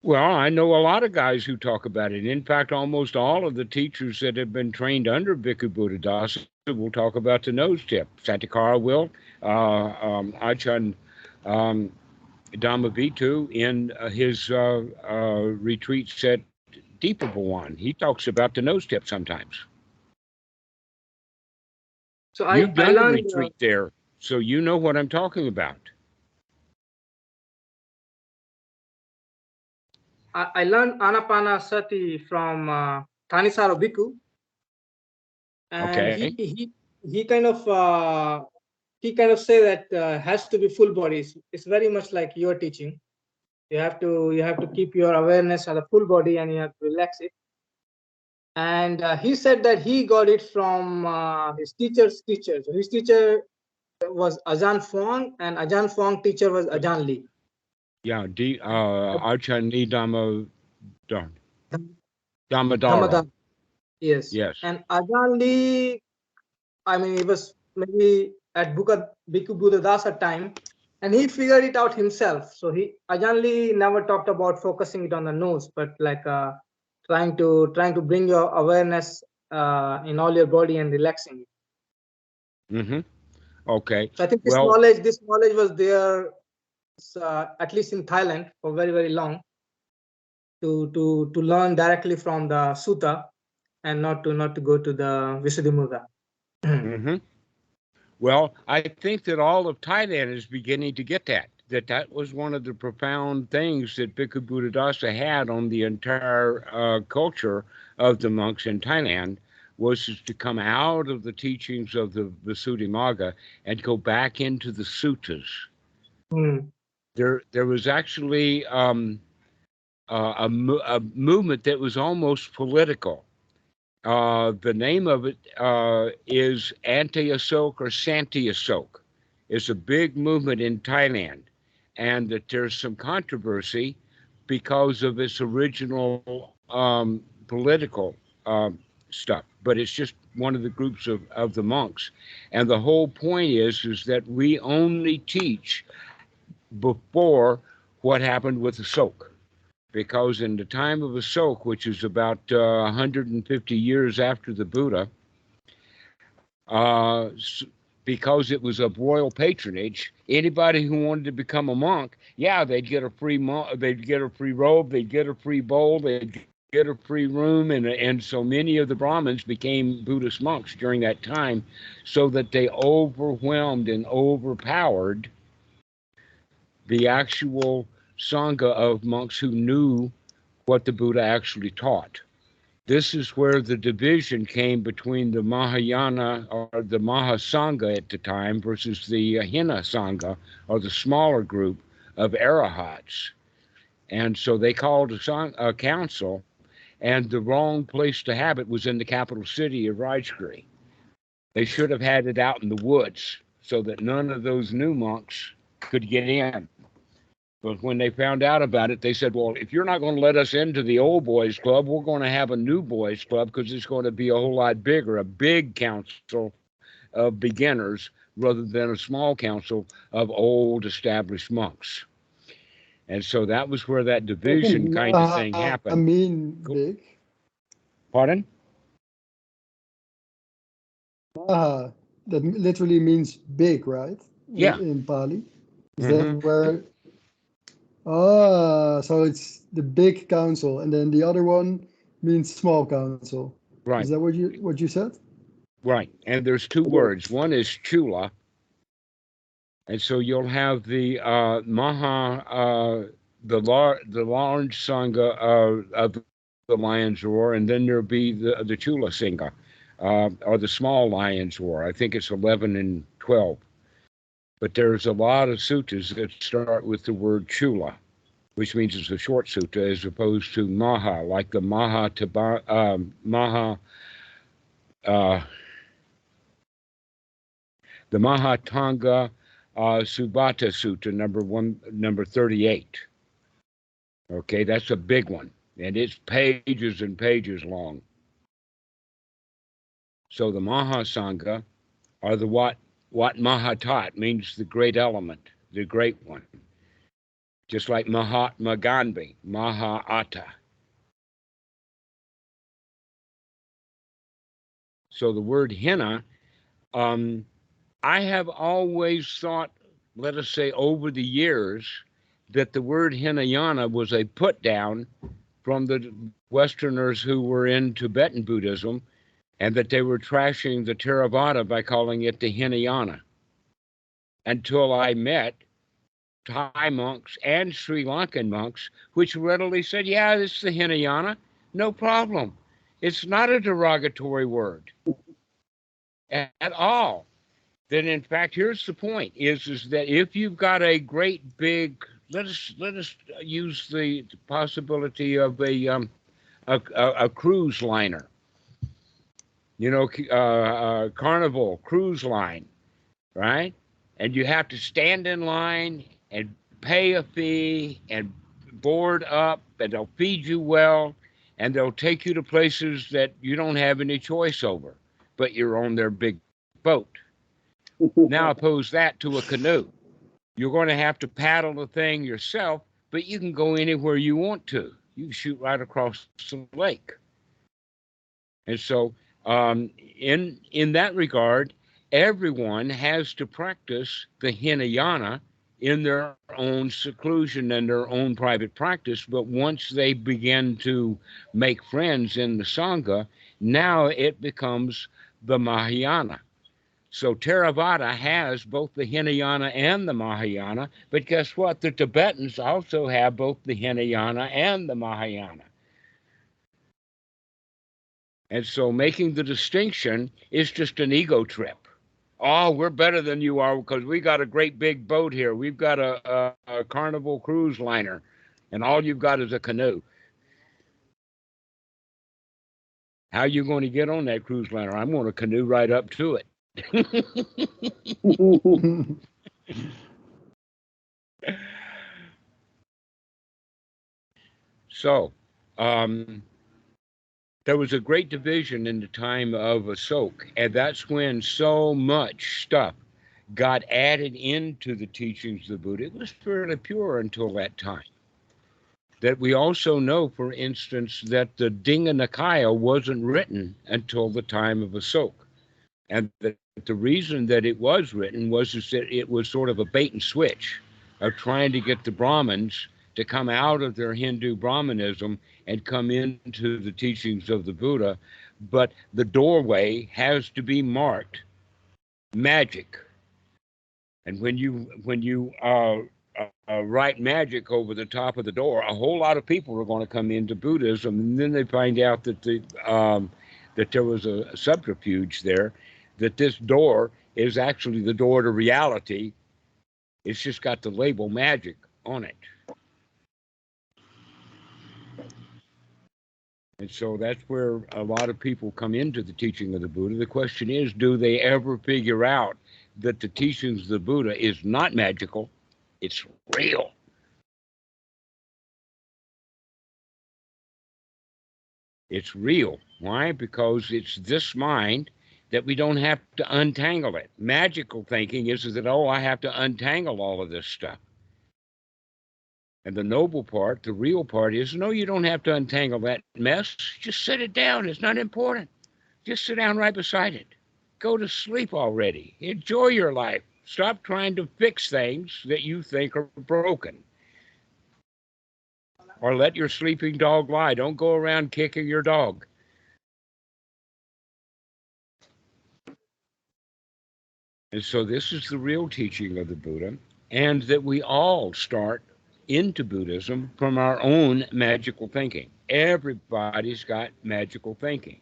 [SPEAKER 1] Well, I know a lot of guys who talk about it. In fact, almost all of the teachers that have been trained under Bhikkhu Buddhadasa will talk about the nose tip. Santikara will, uh, um, Ajahn um, Dhammavitu in uh, his uh, uh, retreats at Dipabhavan. He talks about the nose tip sometimes.
[SPEAKER 5] So I,
[SPEAKER 1] You've
[SPEAKER 5] I
[SPEAKER 1] done a retreat there, so you know what I'm talking about.
[SPEAKER 5] I, I learned Anapanasati from uh, Thanissaro Bhikkhu. And
[SPEAKER 1] Okay.
[SPEAKER 5] he, he, he kind of uh, he kind of say that uh, has to be full body. It's, it's very much like your teaching. You have to you have to keep your awareness of the full body and you have to relax it. And uh, he said that he got it from uh, his teacher's teacher. So his teacher was Ajahn Fuang, and Ajahn Fuang teacher was Ajahn Lee.
[SPEAKER 1] Yeah, D, uh, Ajahn Dhamma, Dhamma, Dhammadara.
[SPEAKER 5] Yes.
[SPEAKER 1] Yes.
[SPEAKER 5] And Ajahn Lee, I mean, it was maybe at Bukha, Bhikkhu Buddhadasa time, and he figured it out himself. So he Ajahn Lee never talked about focusing it on the nose, but like uh, trying to trying to bring your awareness uh, in all your body and relaxing.
[SPEAKER 1] Mm-hmm. Okay.
[SPEAKER 5] So I think this
[SPEAKER 1] Well-
[SPEAKER 5] knowledge, this knowledge was there, uh, at least in Thailand, for very very long. To to to learn directly from the sutta, and not to not to go to the Visuddhimagga. (clears throat)
[SPEAKER 1] hmm Well, I think that all of Thailand is beginning to get that. That that was one of the profound things that Bhikkhu Buddhadasa had on the entire uh, culture of the monks in Thailand was to come out of the teachings of the Visuddhimagga and go back into the suttas.
[SPEAKER 5] Hmm.
[SPEAKER 1] There, there was actually um, uh, a, a movement that was almost political. Uh, the name of it uh, is Anti-Asok or Santi-Asok. It's a big movement in Thailand, and that there's some controversy because of its original um, political um, stuff. But it's just one of the groups of, of the monks, and the whole point is is that we only teach before what happened with the Asok because in the time of Asok, which is about uh, 150 years after the Buddha, uh, because it was of royal patronage, anybody who wanted to become a monk, yeah, they'd get a free mo- they'd get a free robe, they'd get a free bowl, they'd get a free room, and and so many of the Brahmins became Buddhist monks during that time, so that they overwhelmed and overpowered the actual sangha of monks who knew what the Buddha actually taught. This is where the division came between the Mahayana or the Mahasangha at the time versus the Hina Sangha or the smaller group of arahats. And so they called a, sang- a council, and the wrong place to have it was in the capital city of Rajgiri. They should have had it out in the woods so that none of those new monks could get in. But when they found out about it, they said, well, if you're not going to let us into the old boys club, we're going to have a new boys club because it's going to be a whole lot bigger, a big council of beginners rather than a small council of old established monks. And so that was where that division kind of thing
[SPEAKER 4] Uh, I
[SPEAKER 1] happened.
[SPEAKER 4] mean, big.
[SPEAKER 1] Pardon?
[SPEAKER 4] Maha, that literally means big, right? In-
[SPEAKER 1] Yeah.
[SPEAKER 4] In Pali. Is
[SPEAKER 1] Mhm.
[SPEAKER 4] that where? Ah, so it's the big council, and then the other one means small council.
[SPEAKER 1] Right.
[SPEAKER 4] Is that what you what you said?
[SPEAKER 1] Right, and there's two words. One is chula, and so you'll have the uh, maha, uh, the lar- the large sangha uh, of the lion's roar, and then there'll be the the chula sangha, uh, or the small lion's roar. I think it's eleven and twelve, but there's a lot of suttas that start with the word chula, which means it's a short sutta as opposed to maha, like the maha taba, um, maha. Uh, the Mahatanga uh, Subhata Sutta, number one, number 38. Okay, that's a big one, and it's pages and pages long. So the maha Mahasanga are the what what Mahatat means the great element, the great one. Just like Mahatma Gandhi, Mahata. So the word henna, um, I have always thought, let us say over the years, that the word Hinayana was a put down from the Westerners who were in Tibetan Buddhism and that they were trashing the Theravada by calling it the Hinayana. Until I met Thai monks and Sri Lankan monks, which readily said, yeah, this is the Hinayana, no problem. It's not a derogatory word at all then in fact here's the point is is that if you've got a great big let us let us use the possibility of a um a, a, a cruise liner you know uh, uh carnival cruise line right and you have to stand in line and pay a fee and board up and they'll feed you well and they'll take you to places that you don't have any choice over but you're on their big boat (laughs) now oppose that to a canoe. You're going to have to paddle the thing yourself, but you can go anywhere you want to. You can shoot right across the lake. And so, um, in in that regard, everyone has to practice the Hinayana in their own seclusion and their own private practice. But once they begin to make friends in the Sangha, now it becomes the Mahayana. So Theravada has both the Hinayana and the Mahayana, but guess what? The Tibetans also have both the Hinayana and the Mahayana. And so making the distinction is just an ego trip. Oh, we're better than you are because we got a great big boat here. We've got a, a, a carnival cruise liner, and all you've got is a canoe. How are you going to get on that cruise liner? I'm going to canoe right up to it. (laughs) (laughs) So, um, there was a great division in the time of Asok, and that's when so much stuff got added into the teachings of the Buddha. It was fairly pure until that time. That we also know, for instance, that the Digha Nikaya wasn't written until the time of Asok. And that the reason that it was written was is that it was sort of a bait and switch of trying to get the Brahmins to come out of their Hindu Brahmanism and come into the teachings of the Buddha. But the doorway has to be marked magic. And when you when you uh, uh, uh, write magic over the top of the door, a whole lot of people are going to come into Buddhism, and then they find out that the um, that there was a subterfuge there, that this door is actually the door to reality. It's just got the label magic on it. And so that's where a lot of people come into the teaching of the Buddha. The question is, do they ever figure out that the teachings of the Buddha is not magical, it's real? It's real. Why? Because it's this mind that we don't have to untangle it. Magical thinking is that, oh, I have to untangle all of this stuff. And the noble part, the real part is no, you don't have to untangle that mess. Just set it down. It's not important. Just sit down right beside it. Go to sleep already. Enjoy your life. Stop trying to fix things that you think are broken. Or let your sleeping dog lie. Don't go around kicking your dog. And so, this is the real teaching of the Buddha, and that we all start into Buddhism from our own magical thinking. Everybody's got magical thinking.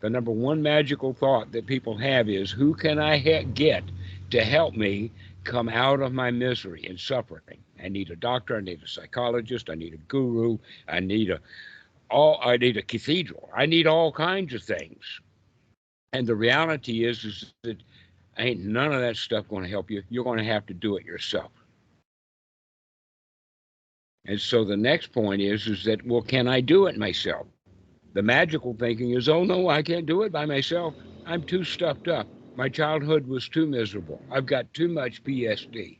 [SPEAKER 1] The number one magical thought that people have is who can I he- get to help me come out of my misery and suffering? I need a doctor, I need a psychologist, I need a guru, I need a all I need a cathedral. I need all kinds of things. And the reality is is that ain't none of that stuff going to help you. You're going to have to do it yourself. And so the next point is is that well, can I do it myself? The magical thinking is, oh no, I can't do it by myself. I'm too stuffed up. My childhood was too miserable. I've got too much PSD.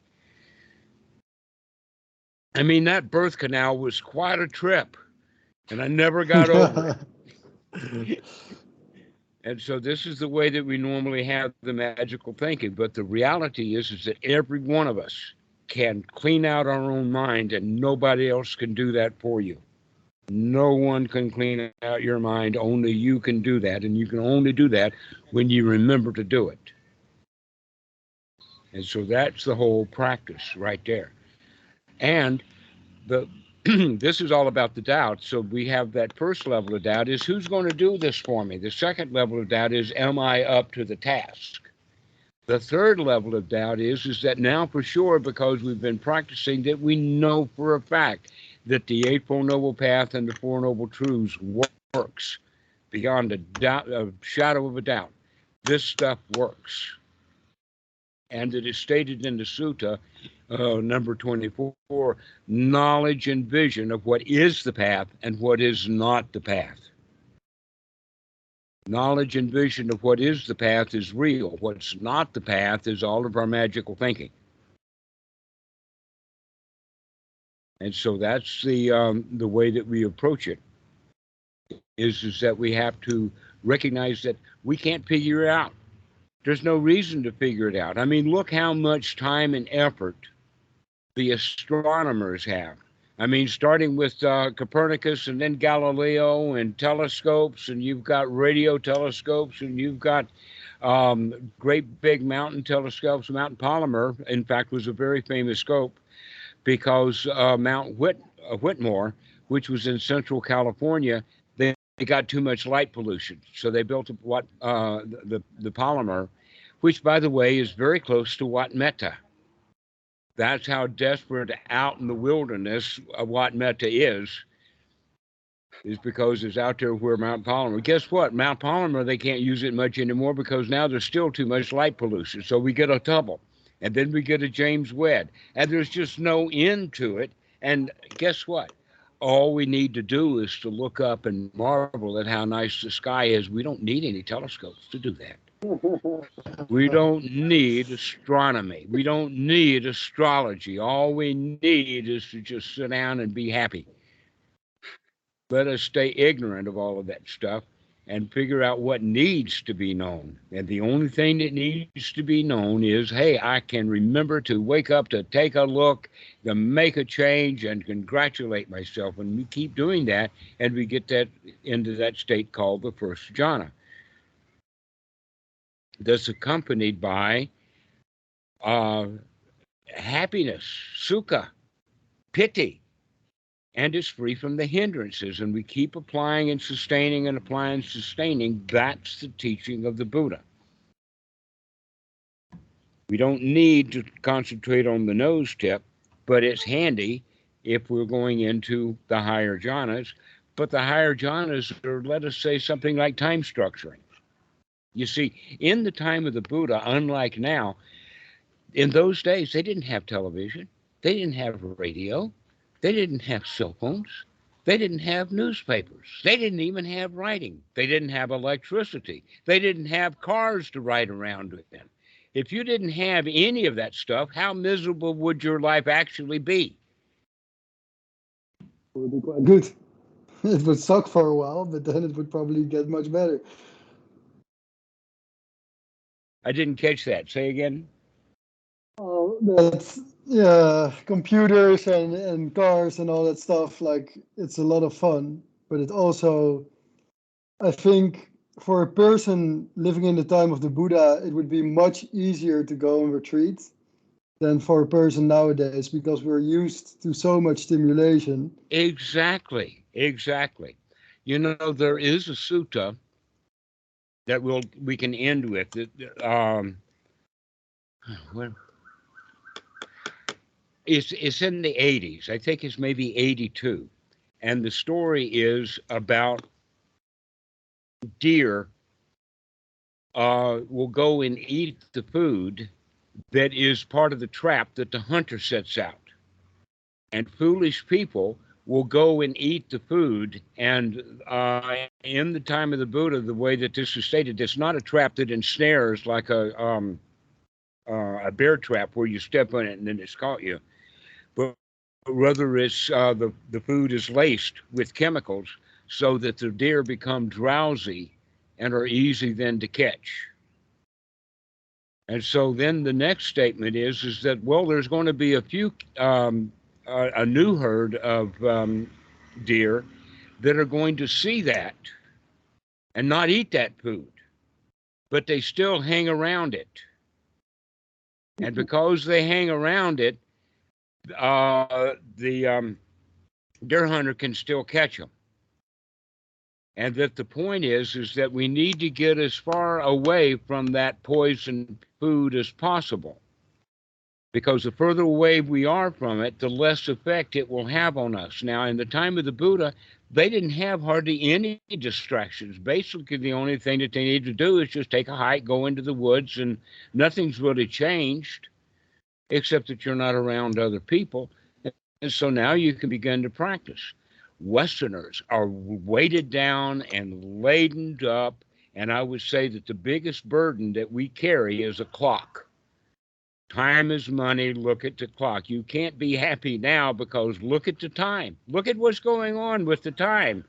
[SPEAKER 1] I mean, that birth canal was quite a trip, and I never got over it. (laughs) And so this is the way that we normally have the magical thinking. But the reality is, is that every one of us can clean out our own mind, and nobody else can do that for you. No one can clean out your mind. Only you can do that, and you can only do that when you remember to do it. And so that's the whole practice right there. And the (clears throat) this is all about the doubt. So we have that first level of doubt is who's going to do this for me? The second level of doubt is am I up to the task? The third level of doubt is is that now for sure because we've been practicing that we know for a fact that the eightfold noble path and the four noble truths works beyond a doubt a shadow of a doubt. This stuff works. And it is stated in the sutta uh, number 24 knowledge and vision of what is the path and what is not the path. Knowledge and vision of what is the path is real. What's not the path is all of our magical thinking. And so that's the um, the way that we approach it. Is is that we have to recognize that we can't figure it out. There's no reason to figure it out. I mean, look how much time and effort the astronomers have. I mean, starting with uh, Copernicus and then Galileo and telescopes, and you've got radio telescopes, and you've got um, great big mountain telescopes. Mount Palomar, in fact, was a very famous scope because uh, Mount Whit- uh, Whitmore, which was in central California, they, they got too much light pollution. So they built what uh, the, the Palomar, which, by the way, is very close to Wat Metta. That's how desperate out in the wilderness of Wat Metta is, is because it's out there where Mount Palomar. Guess what? Mount Palomar, they can't use it much anymore because now there's still too much light pollution. So we get a Hubble. And then we get a James Webb. And there's just no end to it. And guess what? All we need to do is to look up and marvel at how nice the sky is. We don't need any telescopes to do that. We don't need astronomy. We don't need astrology. All we need is to just sit down and be happy. Let us stay ignorant of all of that stuff and figure out what needs to be known. And the only thing that needs to be known is hey, I can remember to wake up, to take a look, to make a change, and congratulate myself. And we keep doing that, and we get that into that state called the first jhana that's accompanied by uh, happiness, sukha, piti, and is free from the hindrances. And we keep applying and sustaining and applying and sustaining. That's the teaching of the Buddha. We don't need to concentrate on the nose tip, but it's handy if we're going into the higher jhanas but the higher jhanas are, let us say, something like time structuring. You see, in the time of the Buddha, unlike now, in those days, they didn't have television, they didn't have radio, they didn't have cell phones, they didn't have newspapers, they didn't even have writing, they didn't have electricity, they didn't have cars to ride around with them. If you didn't have any of that stuff, how miserable would your life actually be?
[SPEAKER 4] It would be quite good. (laughs) It would suck for a while, but then it would probably get much better.
[SPEAKER 1] I didn't catch that. Say again.
[SPEAKER 4] Oh, that's yeah, computers and and cars and all that stuff. Like it's a lot of fun, but it also, I think, for a person living in the time of the Buddha, it would be much easier to go and retreat than for a person nowadays because we're used to so much stimulation.
[SPEAKER 1] Exactly. Exactly. You know, there is a sutta that we'll we can end with. Um, well, it's it's in the 80s. I think it's maybe 82, and the story is about deer uh, will go and eat the food that is part of the trap that the hunter sets out. And foolish people will go and eat the food. And uh, in the time of the Buddha, the way that this is stated, it's not a trap that ensnares like a um, uh, a bear trap where you step on it and then it's caught you, but rather it's uh, the the food is laced with chemicals so that the deer become drowsy and are easy then to catch. And so then the next statement is is that well, there's going to be a few um, a, a new herd of um, deer that are going to see that and not eat that food, but they still hang around it. And because they hang around it, uh, the um, deer hunter can still catch them. And that the point is, is that we need to get as far away from that poison food as possible because the further away we are from it, the less effect it will have on us. Now, in the time of the Buddha, they didn't have hardly any distractions. Basically, the only thing that they need to do is just take a hike, go into the woods, and nothing's really changed except that you're not around other people. And so now you can begin to practice. Westerners are weighted down and laden up. And I would say that the biggest burden that we carry is a clock. Time is money. Look at the clock. You can't be happy now because look at the time. Look at what's going on with the time.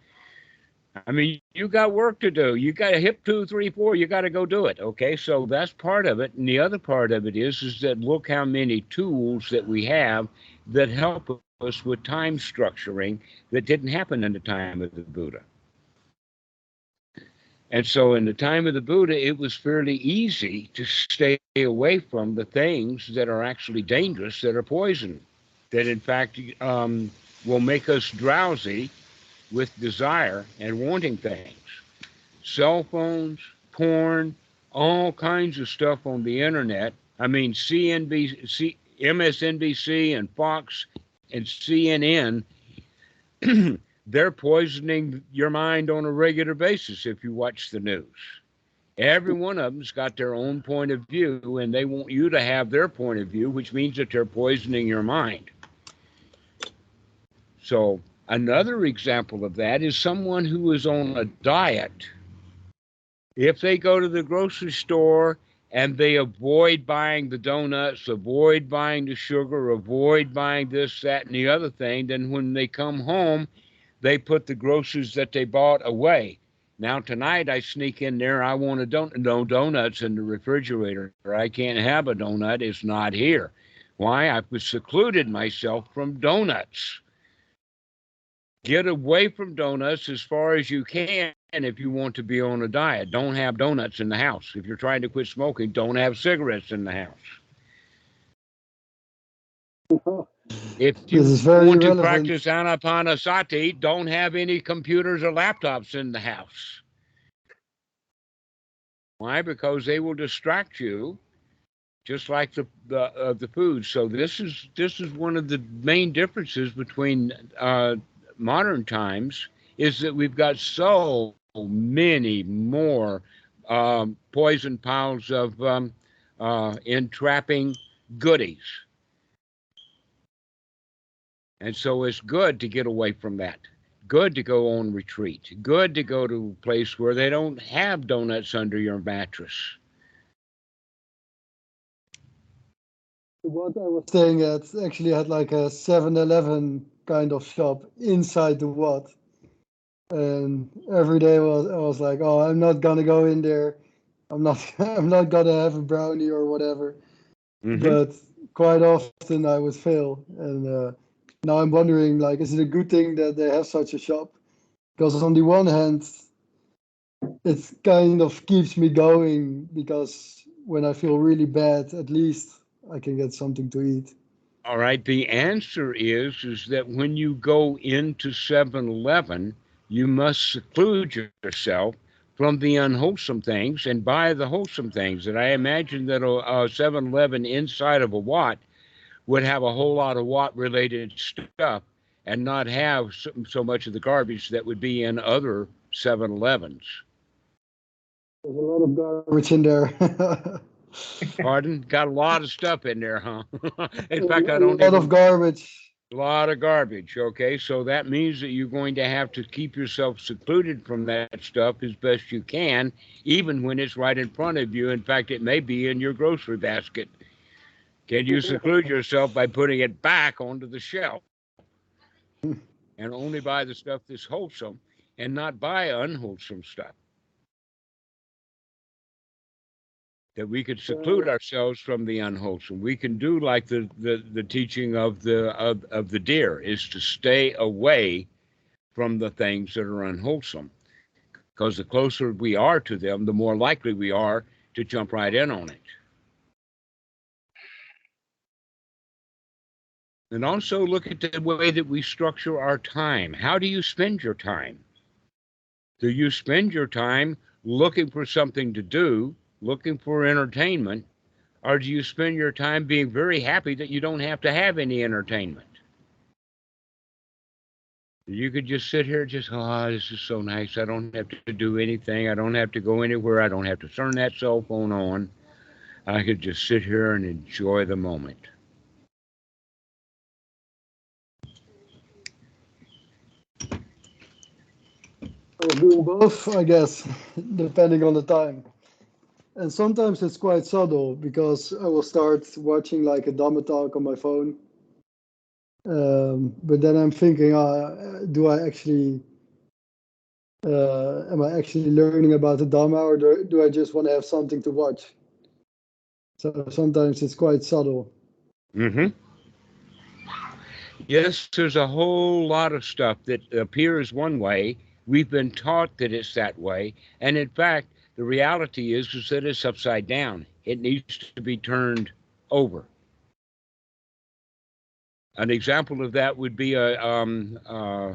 [SPEAKER 1] I mean, you got work to do. You got a hip two, three, four. You got to go do it. Okay, so that's part of it. And the other part of it is, is that look how many tools that we have that help us with time structuring that didn't happen in the time of the Buddha. And so, in the time of the Buddha, it was fairly easy to stay away from the things that are actually dangerous, that are poison, that in fact um, will make us drowsy with desire and wanting things. Cell phones, porn, all kinds of stuff on the internet. I mean, CNBC, MSNBC, and Fox and CNN (clears throat) they're poisoning your mind on a regular basis if you watch the news. Every one of them's got their own point of view, and they want you to have their point of view, which means that they're poisoning your mind. So, another example of that is someone who is on a diet. If they go to the grocery store and they avoid buying the donuts, avoid buying the sugar, avoid buying this, that, and the other thing, then when they come home, they put the groceries that they bought away. Now tonight I sneak in there. I want a don- no donuts in the refrigerator. I can't have a donut. It's not here. Why? I've secluded myself from donuts. Get away from donuts as far as you can if you want to be on a diet. Don't have donuts in the house. If you're trying to quit smoking, don't have cigarettes in the house. (laughs) If you
[SPEAKER 4] This is very
[SPEAKER 1] want to
[SPEAKER 4] relevant.
[SPEAKER 1] practice anapanasati, don't have any computers or laptops in the house. Why? Because they will distract you, just like the the uh, the food. So this is this is one of the main differences between uh, modern times is that we've got so many more um, poison piles of um, uh, entrapping goodies. And so it's good to get away from that. Good to go on retreat. Good to go to a place where they don't have donuts under your mattress.
[SPEAKER 4] The Wat I was staying at actually had like a 7-Eleven kind of shop inside the Wat. And every day was I was like, oh, I'm not gonna go in there. I'm not (laughs) I'm not gonna have a brownie or whatever.
[SPEAKER 1] Mhm.
[SPEAKER 4] But quite often I would fail. And uh, now I'm wondering, like, is it a good thing that they have such a shop? Because on the one hand, it kind of keeps me going because when I feel really bad, at least I can get something to eat.
[SPEAKER 1] All right. The answer is is that when you go into 7-Eleven, you must seclude yourself from the unwholesome things and buy the wholesome things. And I imagine that a, a 7-Eleven inside of a Wat would have a whole lot of Wat related stuff and not have so, so much of the garbage that would be in other 7-Elevens.
[SPEAKER 4] There's a lot of garbage in there. (laughs)
[SPEAKER 1] Pardon? Got a lot of stuff in there, huh? (laughs) in fact, I don't A
[SPEAKER 4] lot
[SPEAKER 1] even
[SPEAKER 4] of garbage.
[SPEAKER 1] A lot of garbage. Okay, so that means that you're going to have to keep yourself secluded from that stuff as best you can, even when it's right in front of you. In fact, it may be in your grocery basket. Can you (laughs) seclude yourself by putting it back onto the shelf (laughs) and only buy the stuff that's wholesome and not buy unwholesome stuff? that we could seclude uh. ourselves from the unwholesome. We can do like the the, the teaching of the of, of the deer is to stay away from the things that are unwholesome. Because the closer we are to them, the more likely we are to jump right in on it. And also look at the way that we structure our time. How do you spend your time? Do you spend your time looking for something to do, looking for entertainment, or do you spend your time being very happy that you don't have to have any entertainment? You could just sit here, just, oh, this is so nice. I don't have to do anything. I don't have to go anywhere. I don't have to turn that cell phone on. I could just sit here and enjoy the moment.
[SPEAKER 4] Doing both, I guess, depending on the time. And sometimes it's quite subtle because I will start watching like a Dhamma talk on my phone. Um, but then I'm thinking, uh, do I actually, uh, am I actually learning about the Dhamma or do, do I just want to have something to watch? So sometimes it's quite subtle.
[SPEAKER 1] Mm-hmm. Yes, there's a whole lot of stuff that appears one way. We've been taught that it's that way. And in fact, the reality is, is that it's upside down. It needs to be turned over. An example of that would be a um, uh,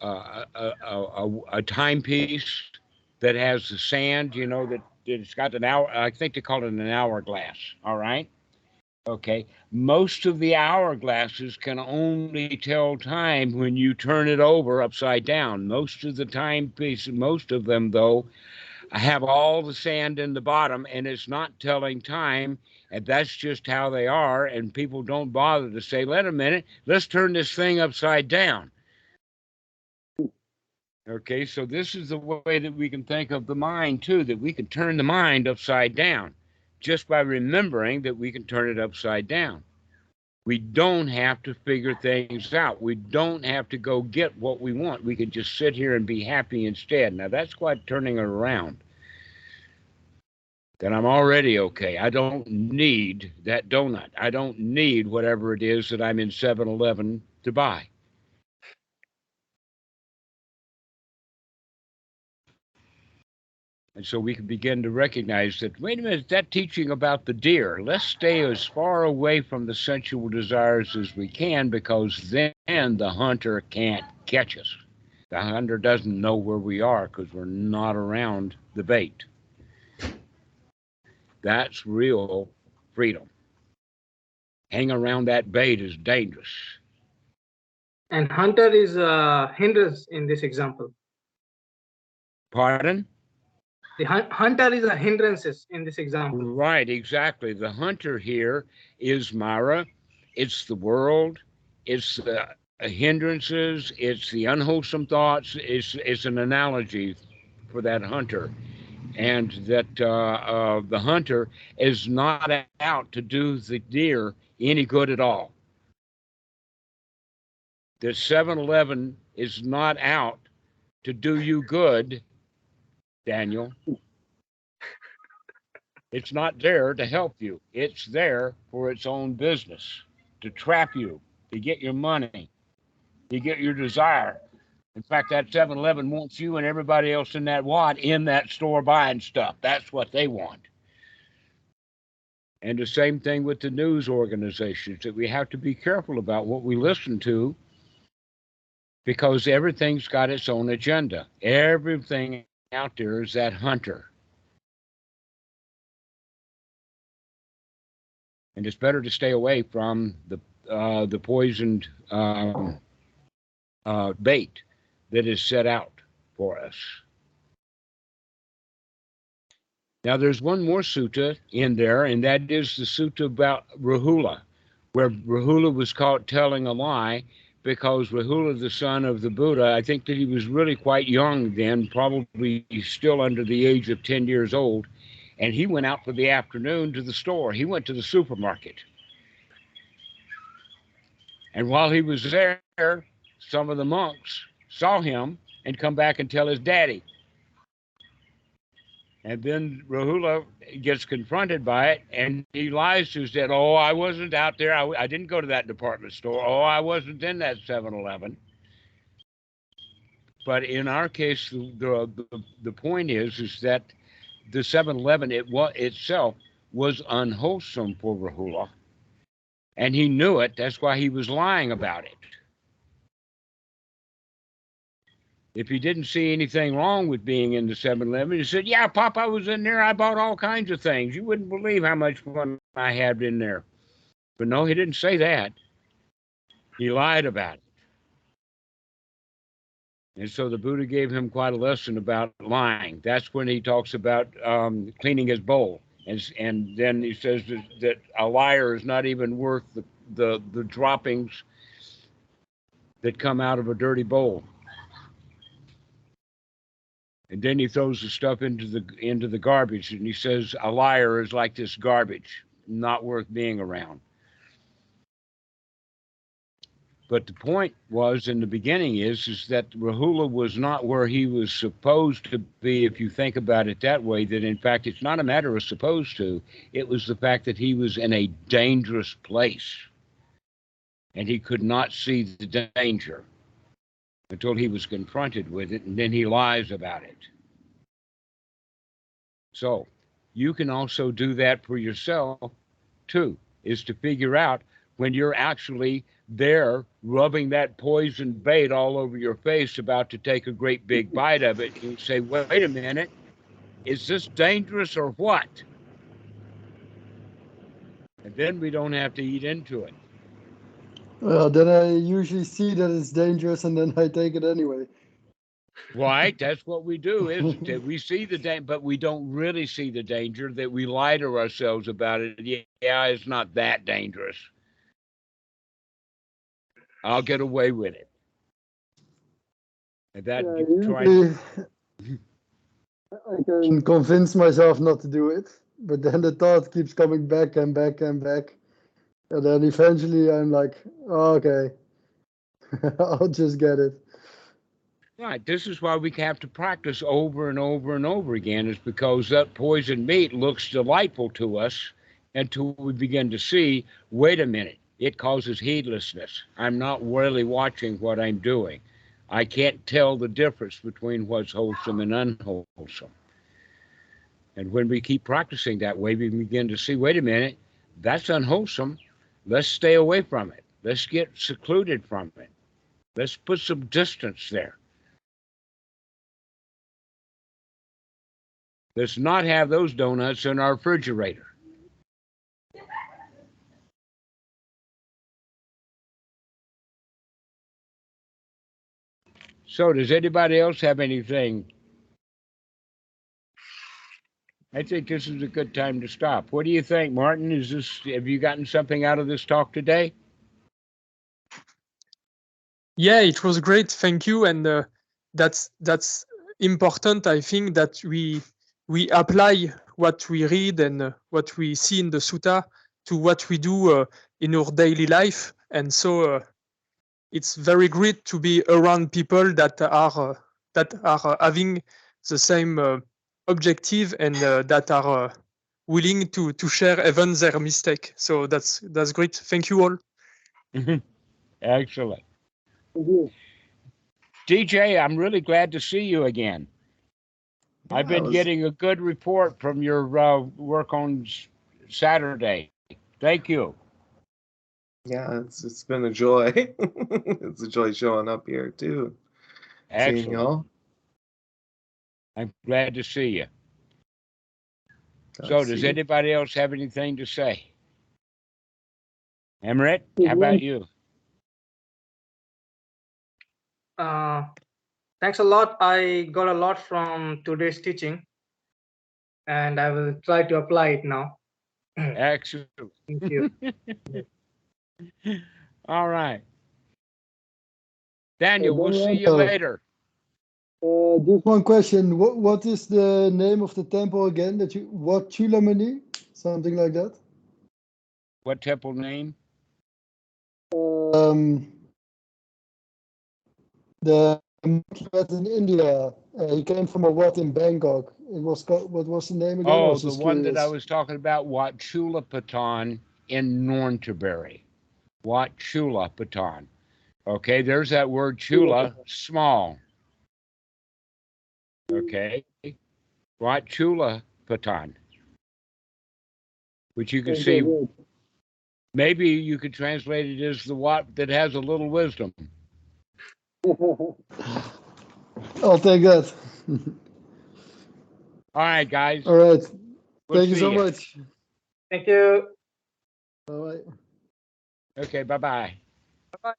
[SPEAKER 1] a, a, a, a timepiece that has the sand. You know that it's got an hour. I think they call it an hourglass. All right. Okay. Most of the hourglasses can only tell time when you turn it over upside down. Most of the timepieces, most of them though, have all the sand in the bottom and it's not telling time and that's just how they are and people don't bother to say wait a minute let's turn this thing upside down okay so this is the way that we can think of the mind too that we can turn the mind upside down just by remembering that we can turn it upside down we don't have to figure things out. We don't have to go get what we want. We can just sit here and be happy instead. Now that's quite turning it around. Then I'm already okay. I don't need that donut. I don't need whatever it is that I'm in 7 Eleven to buy. And so we can begin to recognize that, wait a minute, that teaching about the deer, let's stay as far away from the sensual desires as we can because then the hunter can't catch us. The hunter doesn't know where we are because we're not around the bait. That's real freedom. Hang around that bait is dangerous.
[SPEAKER 5] And hunter is uh, a hindrance in this example.
[SPEAKER 1] Pardon?
[SPEAKER 5] The hun- hunter is a hindrances in this example.
[SPEAKER 1] Right, exactly. The hunter here is Mara. It's the world. It's the hindrances. It's the unwholesome thoughts. It's it's an analogy for that hunter, and that uh, uh, the hunter is not out to do the deer any good at all. The 7-Eleven is not out to do you good, Daniel. It's not there to help you. It's there for its own business, to trap you, to get your money, to get your desire. In fact, that 7 Eleven wants you and everybody else in that Wat in that store buying stuff. That's what they want. And the same thing with the news organizations that we have to be careful about what we listen to because everything's got its own agenda. Everything out there is that hunter. and it's better to stay away from the uh, the poisoned um, uh, bait that is set out for us. Now, there's one more sutta in there, and that is the sutta about Rahula, where Rahula was caught telling a lie because Rahula, the son of the Buddha, I think that he was really quite young then, probably still under the age of 10 years old and he went out for the afternoon to the store. He went to the supermarket. And while he was there, some of the monks saw him and come back and tell his daddy. And then Rahula gets confronted by it and he lies to said. Oh, I wasn't out there. I, I didn't go to that department store. Oh, I wasn't in that 7 Eleven. But in our case, the, the, the point is, is that the 7-Eleven it was itself was unwholesome for Rahula, and he knew it. That's why he was lying about it. If he didn't see anything wrong with being in the 7-Eleven, he said, "Yeah, Pop, I was in there. I bought all kinds of things. You wouldn't believe how much fun I had in there." But no, he didn't say that. He lied about it. And so the Buddha gave him quite a lesson about lying. That's when he talks about um, cleaning his bowl. And, and then he says that, that a liar is not even worth the, the, the droppings that come out of a dirty bowl. And then he throws the stuff into the into the garbage, and he says a liar is like this garbage, not worth being around. But the point was in the beginning is is that Rahula was not where he was supposed to be. If you think about it that way, that in fact it's not a matter of supposed to. It was the fact that he was in a dangerous place, and he could not see the danger until he was confronted with it, and then he lies about it. So you can also do that for yourself too, is to figure out when you're actually there rubbing that poison bait all over your face, about to take a great big (laughs) bite of it. You say, wait a minute, is this dangerous or what? And then we don't have to eat into it.
[SPEAKER 4] Well, then I usually see that it's dangerous and then I take it anyway.
[SPEAKER 1] Right, that's what we do, (laughs) isn't it? We see the danger, but we don't really see the danger. That we lie to ourselves about it. Yeah, it's not that dangerous. I'll get away with it. And that
[SPEAKER 4] Yeah, usually (laughs) (laughs) I can convince myself not to do it, but then the thought keeps coming back and back and back. And then eventually I'm like, "Oh, okay, (laughs) I'll just get it.
[SPEAKER 1] Right. This is why we have to practice over and over and over again, is because that poisoned meat looks delightful to us until we begin to see, wait a minute, it causes heedlessness. I'm not really watching what I'm doing. I can't tell the difference between what's wholesome and unwholesome. And when we keep practicing that way, we begin to see, wait a minute, that's unwholesome. Let's stay away from it. Let's get secluded from it. Let's put some distance there. Let's not have those donuts in our refrigerator. So does anybody else have anything? I think this is a good time to stop. What do you think, Martin? Is this, have you gotten something out of this talk today?
[SPEAKER 2] Yeah, it was great. Thank you. And uh, that's that's important. I think that we we apply what we read and uh, what we see in the sutta to what we do uh, in our daily life. And so uh, it's very great to be around people that are uh, that are having the same uh, objective and uh, that are uh, willing to to share even their mistake. So that's that's great. Thank you all.
[SPEAKER 1] Excellent. DJ, I'm really glad to see you again. I've been
[SPEAKER 6] was-
[SPEAKER 1] getting a good report from your uh, work on S- Saturday. Thank you.
[SPEAKER 6] Yeah, it's it's been a joy. (laughs) it's a joy showing up here too. Seeing y'all.
[SPEAKER 1] I'm glad to see you.
[SPEAKER 6] Glad
[SPEAKER 1] So does
[SPEAKER 6] see you.
[SPEAKER 1] anybody else have anything to say? Emmerich, how about you?
[SPEAKER 5] Uh, thanks a lot. I got a lot from today's teaching, and I will try to apply it now. (clears throat)
[SPEAKER 1] Excellent.
[SPEAKER 5] Thank you. (laughs) (laughs)
[SPEAKER 1] All right. Daniel, we'll see you later.
[SPEAKER 4] Uh, just one question. What what is the name of the temple again? That you Wat Chulamani? Something like that.
[SPEAKER 1] What temple name?
[SPEAKER 4] Um, the monkey met in India. Uh, he came from a Wat in Bangkok. It was called, what was the name again?
[SPEAKER 1] Oh, the one that I was talking about, Wat Chula Patan in Nonthaburi. Wat Chula Patan. Okay, there's that word chula, small. Okay. Wat Chula Patan. Which you can see, maybe you could translate it as the Wat that has a little wisdom. (laughs)
[SPEAKER 4] I'll take that. (laughs)
[SPEAKER 1] All right, guys.
[SPEAKER 4] All right.
[SPEAKER 1] we'll
[SPEAKER 4] Thank you so
[SPEAKER 1] ya.
[SPEAKER 4] much.
[SPEAKER 5] Thank you.
[SPEAKER 4] Bye.
[SPEAKER 1] Okay, bye bye.
[SPEAKER 2] Bye-bye.